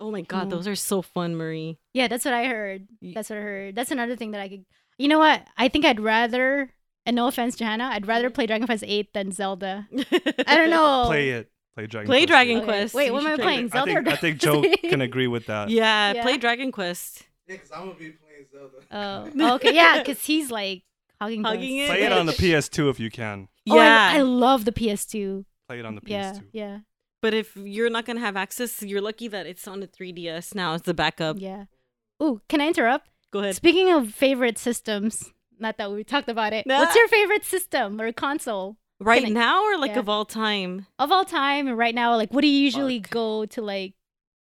Oh my god, No. those are so fun, Marie. Yeah, that's what I heard. That's what I heard. That's another thing that I could. You know what? I think I'd rather. And no offense, Johanna, I'd rather play Dragon Quest Eight than Zelda. I don't know. Play it. Play Dragon. Play Quest Dragon Quest. Wait, You what am I playing? I Zelda or think I think Joe can agree with that. Yeah, Yeah. play Dragon Quest. Yeah, because I'm gonna be playing Zelda. Oh, oh okay, yeah, because he's like hugging, the Hugging it. Play it on the PS2 if you can. Oh, I- Yeah, I, love the PS2. Play it on the PS2. Yeah, yeah, but if you're not gonna have access, you're lucky that it's on the 3DS now. It's the backup. yeah. Ooh, can I interrupt? Go ahead. Speaking of favorite systems, not that we talked about it. Nah. What's your favorite system or console Right I- now or like Yeah. of all time? of all time? And right now, like, what do you usually Fuck. go to, like,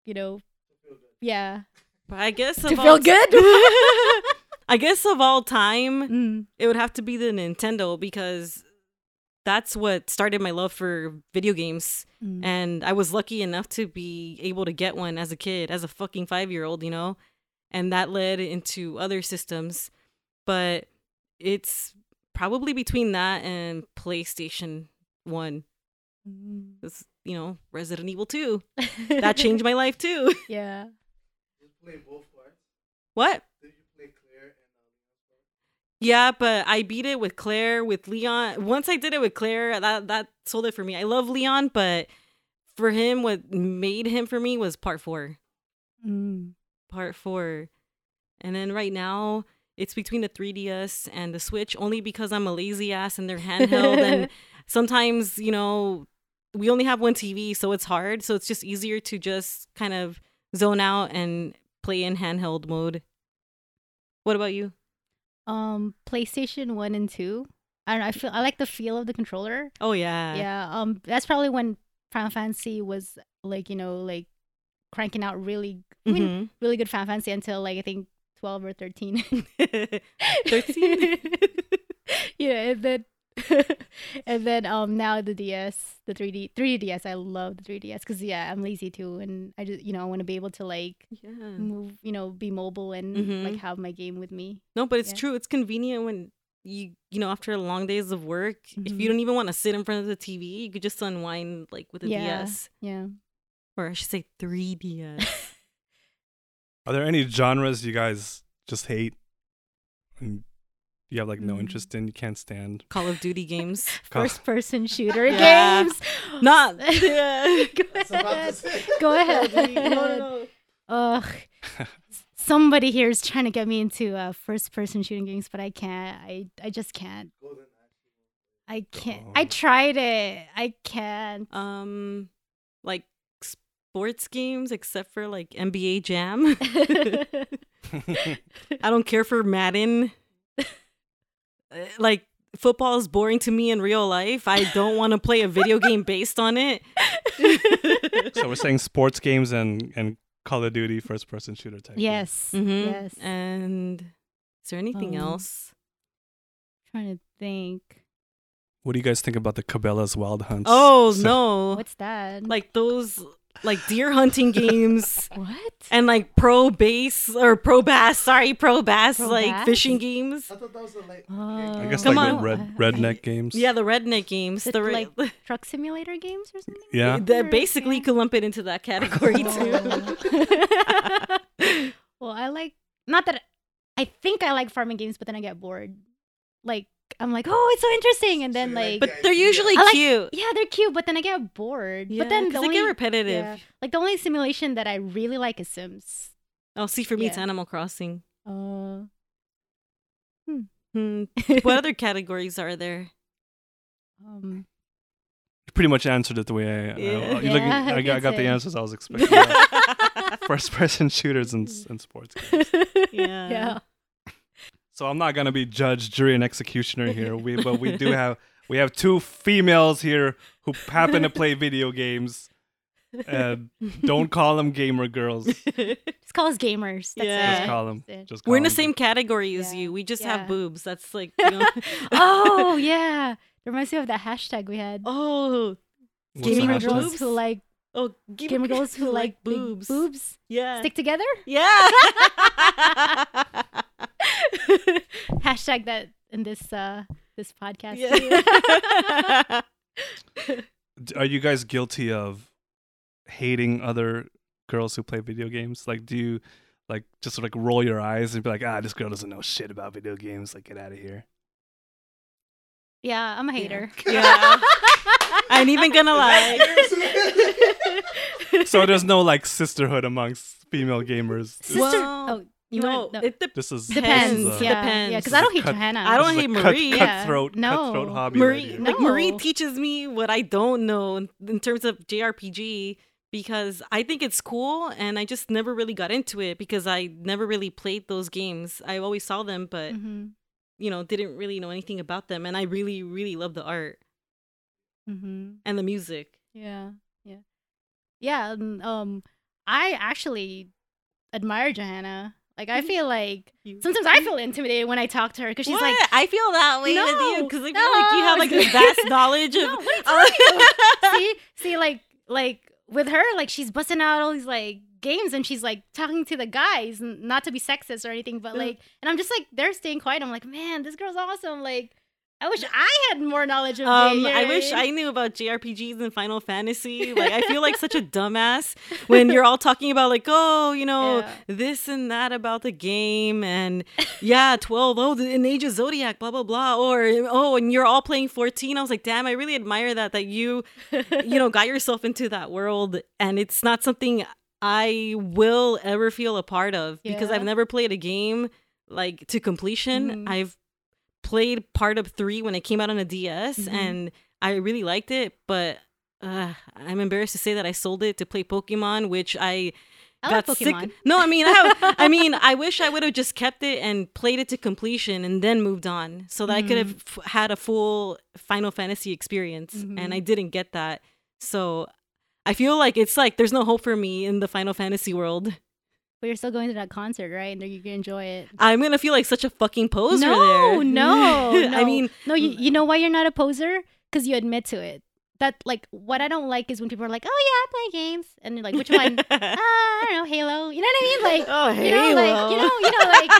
you know? Yeah. I guess To feel good? I guess of all time, Mm. it would have to be the Nintendo because that's what started my love for video games. Mm. And I was lucky enough to be able to get one as a kid, as a fucking five year old, you know? And that led into other systems. But it's probably between that and PlayStation 1. Mm. It's, you know, Resident Evil 2. That changed my life too. yeah. Just both parts. What? Yeah, but I beat it with Claire, with Leon. Once I did it with Claire, that that sold it for me. I love Leon, but for him, what made him for me was part four. Mm. Part four. And then right now, it's between the 3DS and the Switch, only because I'm a lazy ass and they're handheld. and sometimes, you know, we only have one TV, so it's hard. So it's just easier to just kind of zone out and play in handheld mode. What about you? Um, PlayStation One and Two. I don't know. I feel I like the feel of the controller. Oh, yeah. yeah. Um, that's probably when Final Fantasy was like you know like cranking out really I mean, Mhm. really good Final Fantasy until like I think twelve or thirteen. 13? yeah, and then and then um now the DS, the 3D 3DS. I love the 3DS because yeah, I'm lazy too, and I just you know I want to be able to like yeah. move, you know, be mobile and Mhm. like have my game with me. No, but it's Yeah. true. It's convenient when you you know after long days of work, if Mhm. you don't even want to sit in front of the TV, you could just unwind like with a Yeah. DS, Yeah. or I should say 3DS. Are there any genres you guys just hate? And you have like no Mm. interest in, you can't stand? Call of Duty games. First person shooter Yeah. games. Not. Go ahead. Go ahead. no, no, no. Ugh. Somebody here is trying to get me into uh, first person shooting games, but I can't. I I just can't. I can't. I Oh. tried it. I can't. Um, like sports games, except for like NBA Jam. I don't care for Madden. Uh, like football is boring to me in real life. I don't want to play a video game based on it. so we're saying sports games and and Call of Duty first person shooter type. games. yes. Mhm. Yes. And is there anything Um, else? trying to think. What do you guys think about the Cabela's Wild Hunts? Oh So- no! What's that? Like those, like deer hunting games. what? And like pro bass or pro bass, sorry, pro bass, Pro like bass? fishing games. I thought that was the like. Oh, I guess Come like on. the red I- redneck games. Yeah, the redneck games. Is The re- like truck simulator games or something? Yeah. the- Or- basically, you yeah. could lump it into that category oh. too. well, I like not that I think I like farming games, but then I get bored. Like I'm like, oh, it's so interesting, and then So like, like but they're usually I like- cute. yeah, they're cute, but then I get bored. Yeah, but then the 'cause only they get repetitive. yeah, like the only simulation that I really like is Sims. Oh, see, for me, it's Animal Crossing. Uh, Hmm. What other categories are there? um, You pretty much answered it the way I. I- Yeah. I, you looking- Yeah, I, I got, I got the answers I was expecting. First person shooters and, and sports games. yeah. yeah. So I'm not gonna be judge, jury, and executioner here. We but we do have we have two females here who happen to play video games. And don't call them gamer girls. Just Just call us gamers. That's Yeah. it. call them. Just call them. We're in the them same category as Yeah. you. We just Yeah. have boobs. That's like, you know. oh yeah, reminds me of that hashtag we had. oh, What's gamer girls Boobs? who like oh, gamer girls who like big boobs. boobs Yeah. stick together. yeah. hashtag that in this uh this podcast. yeah. Are you guys guilty of hating other girls who play video games? Like, do you like just like roll your eyes and be like, ah, this girl doesn't know shit about video games. Like, get out of here. Yeah, I'm a hater. Yeah. I ain't even gonna lie. So there's no like sisterhood amongst female gamers. Sister. Well, oh, you no, want no. it dep- This is depends. This is a, yeah, Depends. yeah. Because I don't hate Cut- Johanna. I don't this is a hate cut- Marie. Yeah. Cutthroat, No. cutthroat hobby. right Marie, here. like Marie teaches me what I don't know in, in terms of JRPG because I think it's cool and I just never really got into it because I never really played those games. I always saw them, but Mm-hmm. you know, didn't really know anything about them. And I really, really love the art Mm-hmm. and the music. Yeah, yeah, yeah. Um, I actually admire Johanna. Like I feel like sometimes I feel intimidated when I talk to her because she's What? like, I feel that way with you because I feel like you have like no. this vast knowledge of. No, what are you see, see, like, like with her, like she's busting out all these like games and she's like talking to the guys, n- not to be sexist or anything, but Mm. like, and I'm just like, they're staying quiet. I'm like, man, this girl's awesome. Like, I wish I had more knowledge of. Um, I wish I knew about JRPGs and Final Fantasy. Like, I feel like such a dumbass when you're all talking about like, oh, you know, Yeah. this and that about the game, and yeah, twelve. Oh, the in Age of Zodiac, blah blah blah. Or oh, and you're all playing fourteen. I was like, damn, I really admire that that you, you know, got yourself into that world, and it's not something I will ever feel a part of because I've never played a game like to completion. Mhm. I've played part of three when it came out on a DS, Mhm. and I really liked it. But uh, I'm embarrassed to say that I sold it to play Pokemon, which I I got like sick. Pokemon. No, I mean, I have. I mean, I wish I would have just kept it and played it to completion and then moved on, so that I could have Mm-hmm. f- had a full Final Fantasy experience. Mhm. And I didn't get that, so I feel like it's like there's no hope for me in the Final Fantasy world. But you're still going to that concert, right? And you can enjoy it. I'm gonna feel like such a fucking poser no, there. no, I mean, no. You, you know why you're not a poser? Because you admit to it. That like what I don't like is when people are like, "Oh yeah, I play games," and you're like, "Which one?" ah, I don't know, Halo. You know what I mean? Like, oh, you know, like you know, you know, like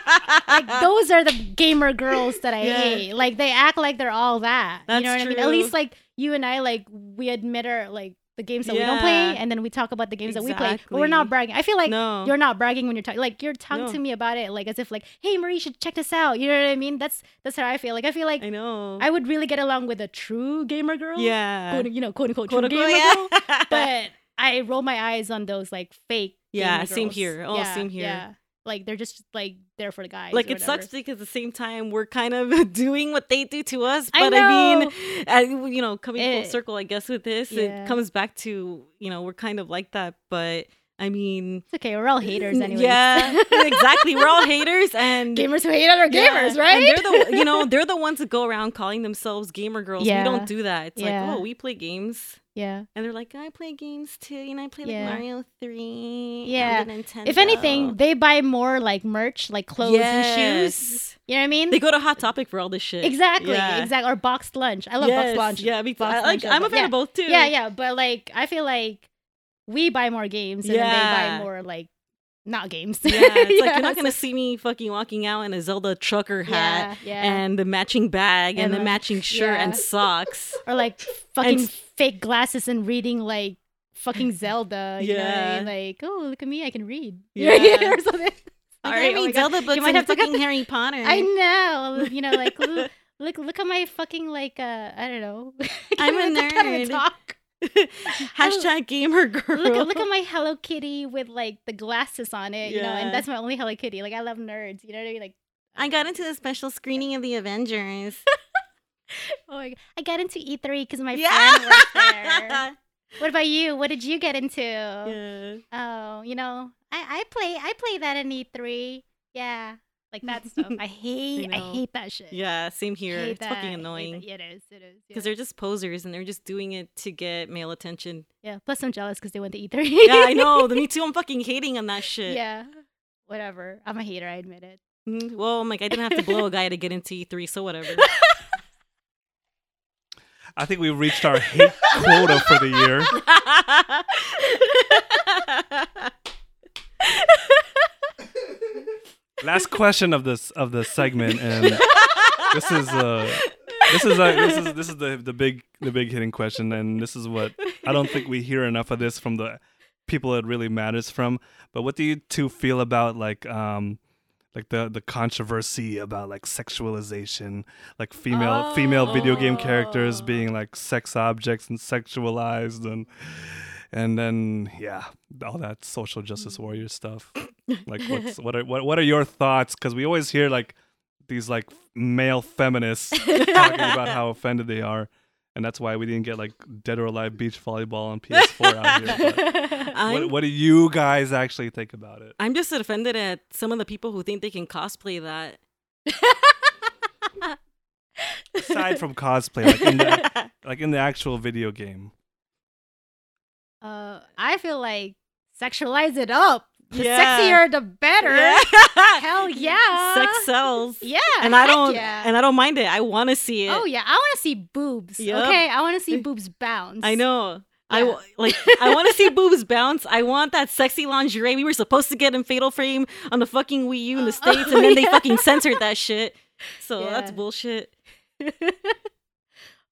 like those are the gamer girls that I Yeah. hate. Like they act like they're all that. That's you know what I mean? At least like you and I, like we admit our like the games that we don't play, and then we talk about the games that we play. But we're not bragging. I feel like no. you're not bragging when you're talking. Like you're talking No. to me about it, like as if like, hey Marie, should check this out. You know what I mean? That's that's how I feel. Like I feel like I know. I would really get along with a true gamer girl. yeah. Quote, you know, quote unquote, Quote true unquote, gamer yeah. girl. But I roll my eyes on those like fake. Yeah, same here. Oh, Yeah, same here. Like they're just like there for the guys. like it sucks because at the same time we're kind of doing what they do to us I but i, mean know. uh, you know coming full circle i guess with this yeah. it comes back to you know we're kind of like that but i mean It's okay. We're all haters anyway. yeah exactly we're all haters and gamers who hate other Yeah, gamers, and right? they're the you know they're the ones that go around calling themselves gamer girls Yeah. we don't do that it's Yeah. like oh we play games yeah. and they're like i play games too you know i play like Yeah. mario 3 Yeah. and Nintendo. If anything, they buy more like merch, like clothes and shoes. You know what I mean? They go to Hot Topic for all this shit. exactly, Yeah. exactly. Or boxed lunch. I love Yes, boxed lunch. Yeah, me too. Boxed I like, lunch, I'm a fan yeah. of both too. Yeah, yeah. But like, I feel like we buy more games, and then they buy more like not games. Yeah, it's like you're not gonna see me fucking walking out in a Zelda trucker hat Yeah, yeah. and the matching bag and, And the the- matching shirt and socks. or like fucking s- fake glasses and reading like fucking Zelda. You know Yeah. mean? Like, oh, look at me, I can read. Yeah. or something. Like, Sorry, I oh my read God. Zelda books might and have fucking Harry Potter. I know. You know, like look, look, at my fucking like uh, I don't know. I'm a I can't even nerd. Talk. Hashtag gamer girl. Look at look at my Hello Kitty with like the glasses on it. You know, and that's my only Hello Kitty. Like I love nerds. You know what I mean? Like I got into the special screening of the Avengers. oh my God. I got into E3 because my yeah. friend worked there. What about you? What did you get into? yeah. Oh, you know, I I play I play that in E3. Yeah, like that stuff. I hate I, know. hate that shit. Yeah, same here. It's that. fucking annoying. Yeah, it is. It is. Because yeah. they're just posers and they're just doing it to get male attention. yeah. Plus, I'm jealous because they went to E3. Yeah, I know. The Me too. I'm fucking hating on that shit. yeah. Whatever. I'm a hater. I admit it. Mhm. Well, I'm like, I didn't have to blow a guy to get into E3, so whatever. I think we reached our hate quota for the year. Last question of this of the segment, and this is uh this is uh, this is this is the the big the big hitting question, and this is what I don't think we hear enough of this from the people it really matters from. But what do you two feel about like um like the the controversy about like sexualization, like female female video game characters Oh. being like sex objects and sexualized and and then yeah, all that social justice warrior stuff. Like what's what are what what are your thoughts cuz we always hear like these like male feminists talking about how offended they are. And that's why we didn't get like Dead or Alive Beach Volleyball on PS4 out here. What, what do you guys actually think about it? I'm just offended at some of the people who think they can cosplay that. Aside from cosplay, like in the, like in the actual video game. Uh, I feel like sexualize it up. The Yeah. sexier the better. Yeah. Hell yeah. Sex sells. Yeah. And I don't yeah. and I don't mind it. I want to see it. Oh yeah, I want to see boobs. Yup. Okay, I want to see boobs bounce. I know. I Yeah. w- like. I want to see boobs bounce. I want that sexy lingerie we were supposed to get in Fatal Frame on the fucking Wii U in the uh, Oh, states, and then they fucking censored that shit. So that's bullshit.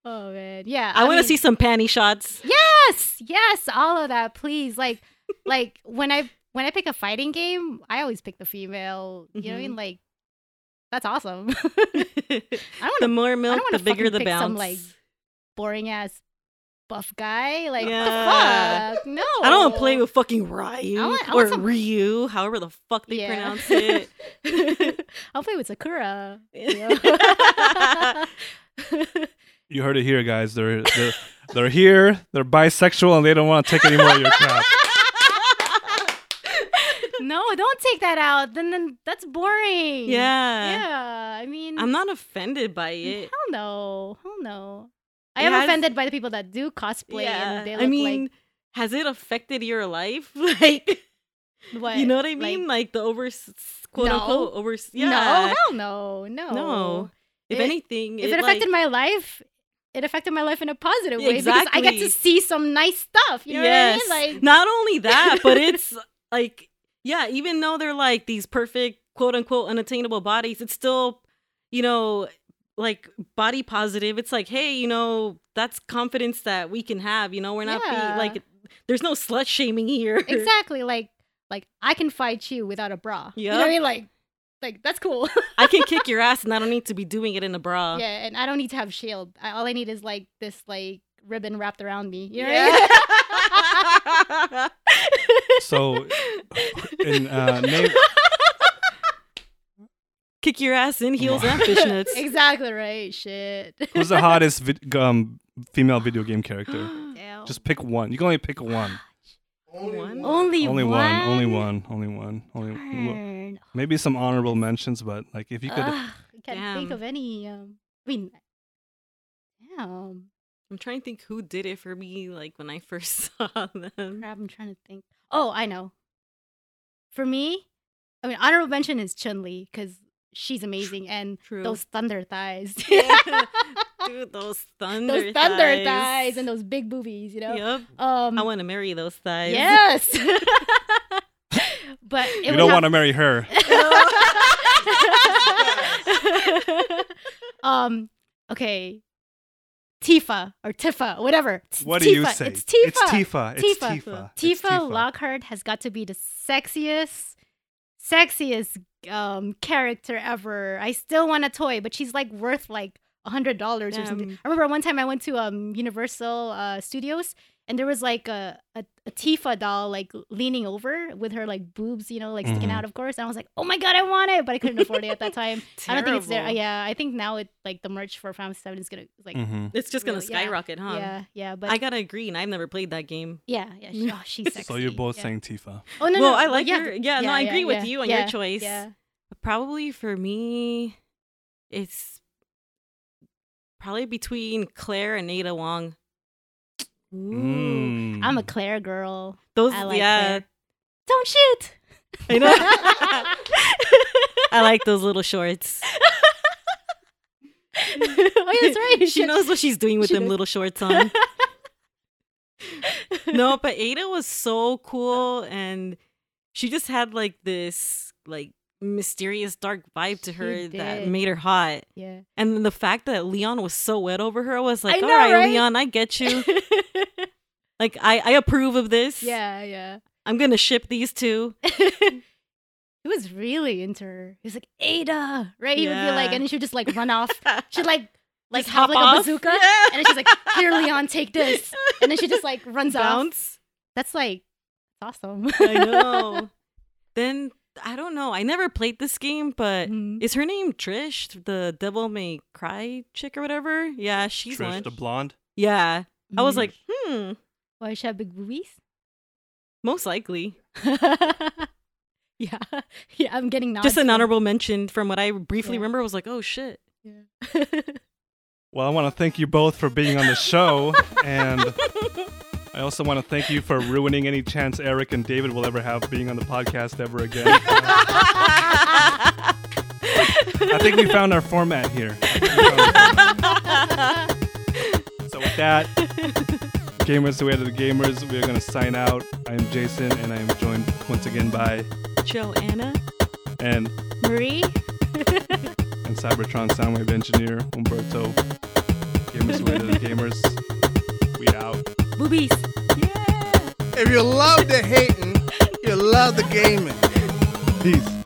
oh man, yeah. I, want to see some panty shots. Yes, yes, all of that, please. Like, like when I when I pick a fighting game, I always pick the female. You know what I mean? Mm-hmm. Like, that's awesome. I don't the want more I milk, don't the bigger the pick bounce. some, like, boring ass buff guy. Like, Yeah. what the fuck? No, I don't want to play with fucking Ryu I want- I or some- Ryu, however the fuck they Yeah. pronounce it. I'll play with Sakura. you know? You heard it here, guys. They're they're, they're here. They're bisexual and they don't want to take any more of your crap. No, don't take that out. Then, then that's boring. yeah. Yeah. I mean, I'm not offended by mm, it. Hell no. Hell no. I It am has- offended by the people that do cosplay and they look I mean, has it affected your life? Like, like what? you know what I mean? Like, the over, quote No. unquote, over. Yeah. No, hell no, no. No. If It- anything, If it, affected my life, it affected my life in a positive way because I get to see some nice stuff. You know yes. what I mean? Like, Not only that, but it's like, yeah, even though they're like these perfect, quote unquote, unattainable bodies, it's still, you know, like body positive. It's like, hey, you know, that's confidence that we can have. You know, we're not Yeah. being like, there's no slut shaming here. exactly. Like, like I can fight you without a bra. You know what I mean? Like, like that's cool. I can kick your ass and I don't need to be doing it in a bra. yeah, and I don't need to have shield. I, all I need is like this like ribbon wrapped around me. You know what Yeah. I mean? So, in uh, name, Kick your ass in heels and fishnets. exactly right. Shit. who's the hottest vid- um, female video game character? Damn. Just pick one. You can only pick one. One? only Only one. one. Only one. Only one. Only Darn. maybe some honorable mentions, but like if you could, Ugh, I can't think of any. Um, I mean, damn. I'm trying to think who did it for me, like when I first saw them. Crap, I'm trying to think. Oh, I know. For me, I mean, honorable mention is Chun Li because she's amazing, and True. those thunder thighs. Yeah. Dude, those thunder those thunder thighs. thighs. and those big boobies. You know. Yep. Um. I want to marry those thighs. yes. but it you don't have- want to marry her. um. Okay. Tifa or Tifa, whatever. It's What do you Tifa. say? It's Tifa. It's Tifa. It's Tifa. Tifa. Tifa Lockhart has got to be the sexiest, sexiest um character ever. I still want a toy, but she's like worth like a hundred dollars or something. I remember one time I went to um Universal uh, Studios and there was like a, a a Tifa doll like leaning over with her like boobs, you know, like sticking Mhm. out. Of course, and I was like, oh my god, I want it, but I couldn't afford it at that time. I don't think it's there. Terrible. Yeah, I think now it like the merch for Final Seven is gonna like. hmm It's just gonna Really, yeah. skyrocket, huh? Yeah, yeah, but I gotta agree, and I've never played that game. yeah, yeah, she, oh, she's sexy. So you're both yeah. saying Tifa. Oh no, well, no, I like yeah, your. th- Yeah, no, I yeah, agree with yeah, you on yeah, your choice. Yeah. Probably for me, it's probably between Claire and Ada Wong. Ooh, I'm a Mm. Claire girl. Those, I like yeah, Claire. Don't shoot. I know. I like those little shorts. oh, yeah, that's right. she knows what she's doing with She them knows. little shorts on. no, but Ada was so cool and she just had like this like mysterious dark vibe to her that made her hot. Yeah. And then the fact that Leon was so wet over her was like, I all know, right, right? Leon, I get you. like I, I approve of this. yeah, yeah. I'm gonna ship these two. he was really into her. He was like Ada, right? He would be like, and then she'd just like run off. She'd like like Just have hop like off. a bazooka, Yeah. and then she's like, "Here, Leon, take this," and then she just like runs off. That's like awesome. I know. then I don't know. I never played this game, but Mhm. is her name Trish, the Devil May Cry chick or whatever? Yeah, she's Trish, one. the blonde. yeah, I was like, hmm, Why she have big boobies? most likely. yeah, yeah. I'm getting nods. Just an from- honorable mention from what I briefly Yeah. remember. I was like, oh shit. Yeah. Well, I want to thank you both for being on the show, and I also want to thank you for ruining any chance Eric and David will ever have being on the podcast ever again. I think we found our format here. I think we found our format. So with that, gamers the way of the gamers, we are going to sign out. I'm Jason, and I am joined once again by Joanna. and Marie. and Cybertron Soundwave engineer Umberto. Gamers who the gamers. We out. Boobies. If you love the hating, you love the gaming. Peace.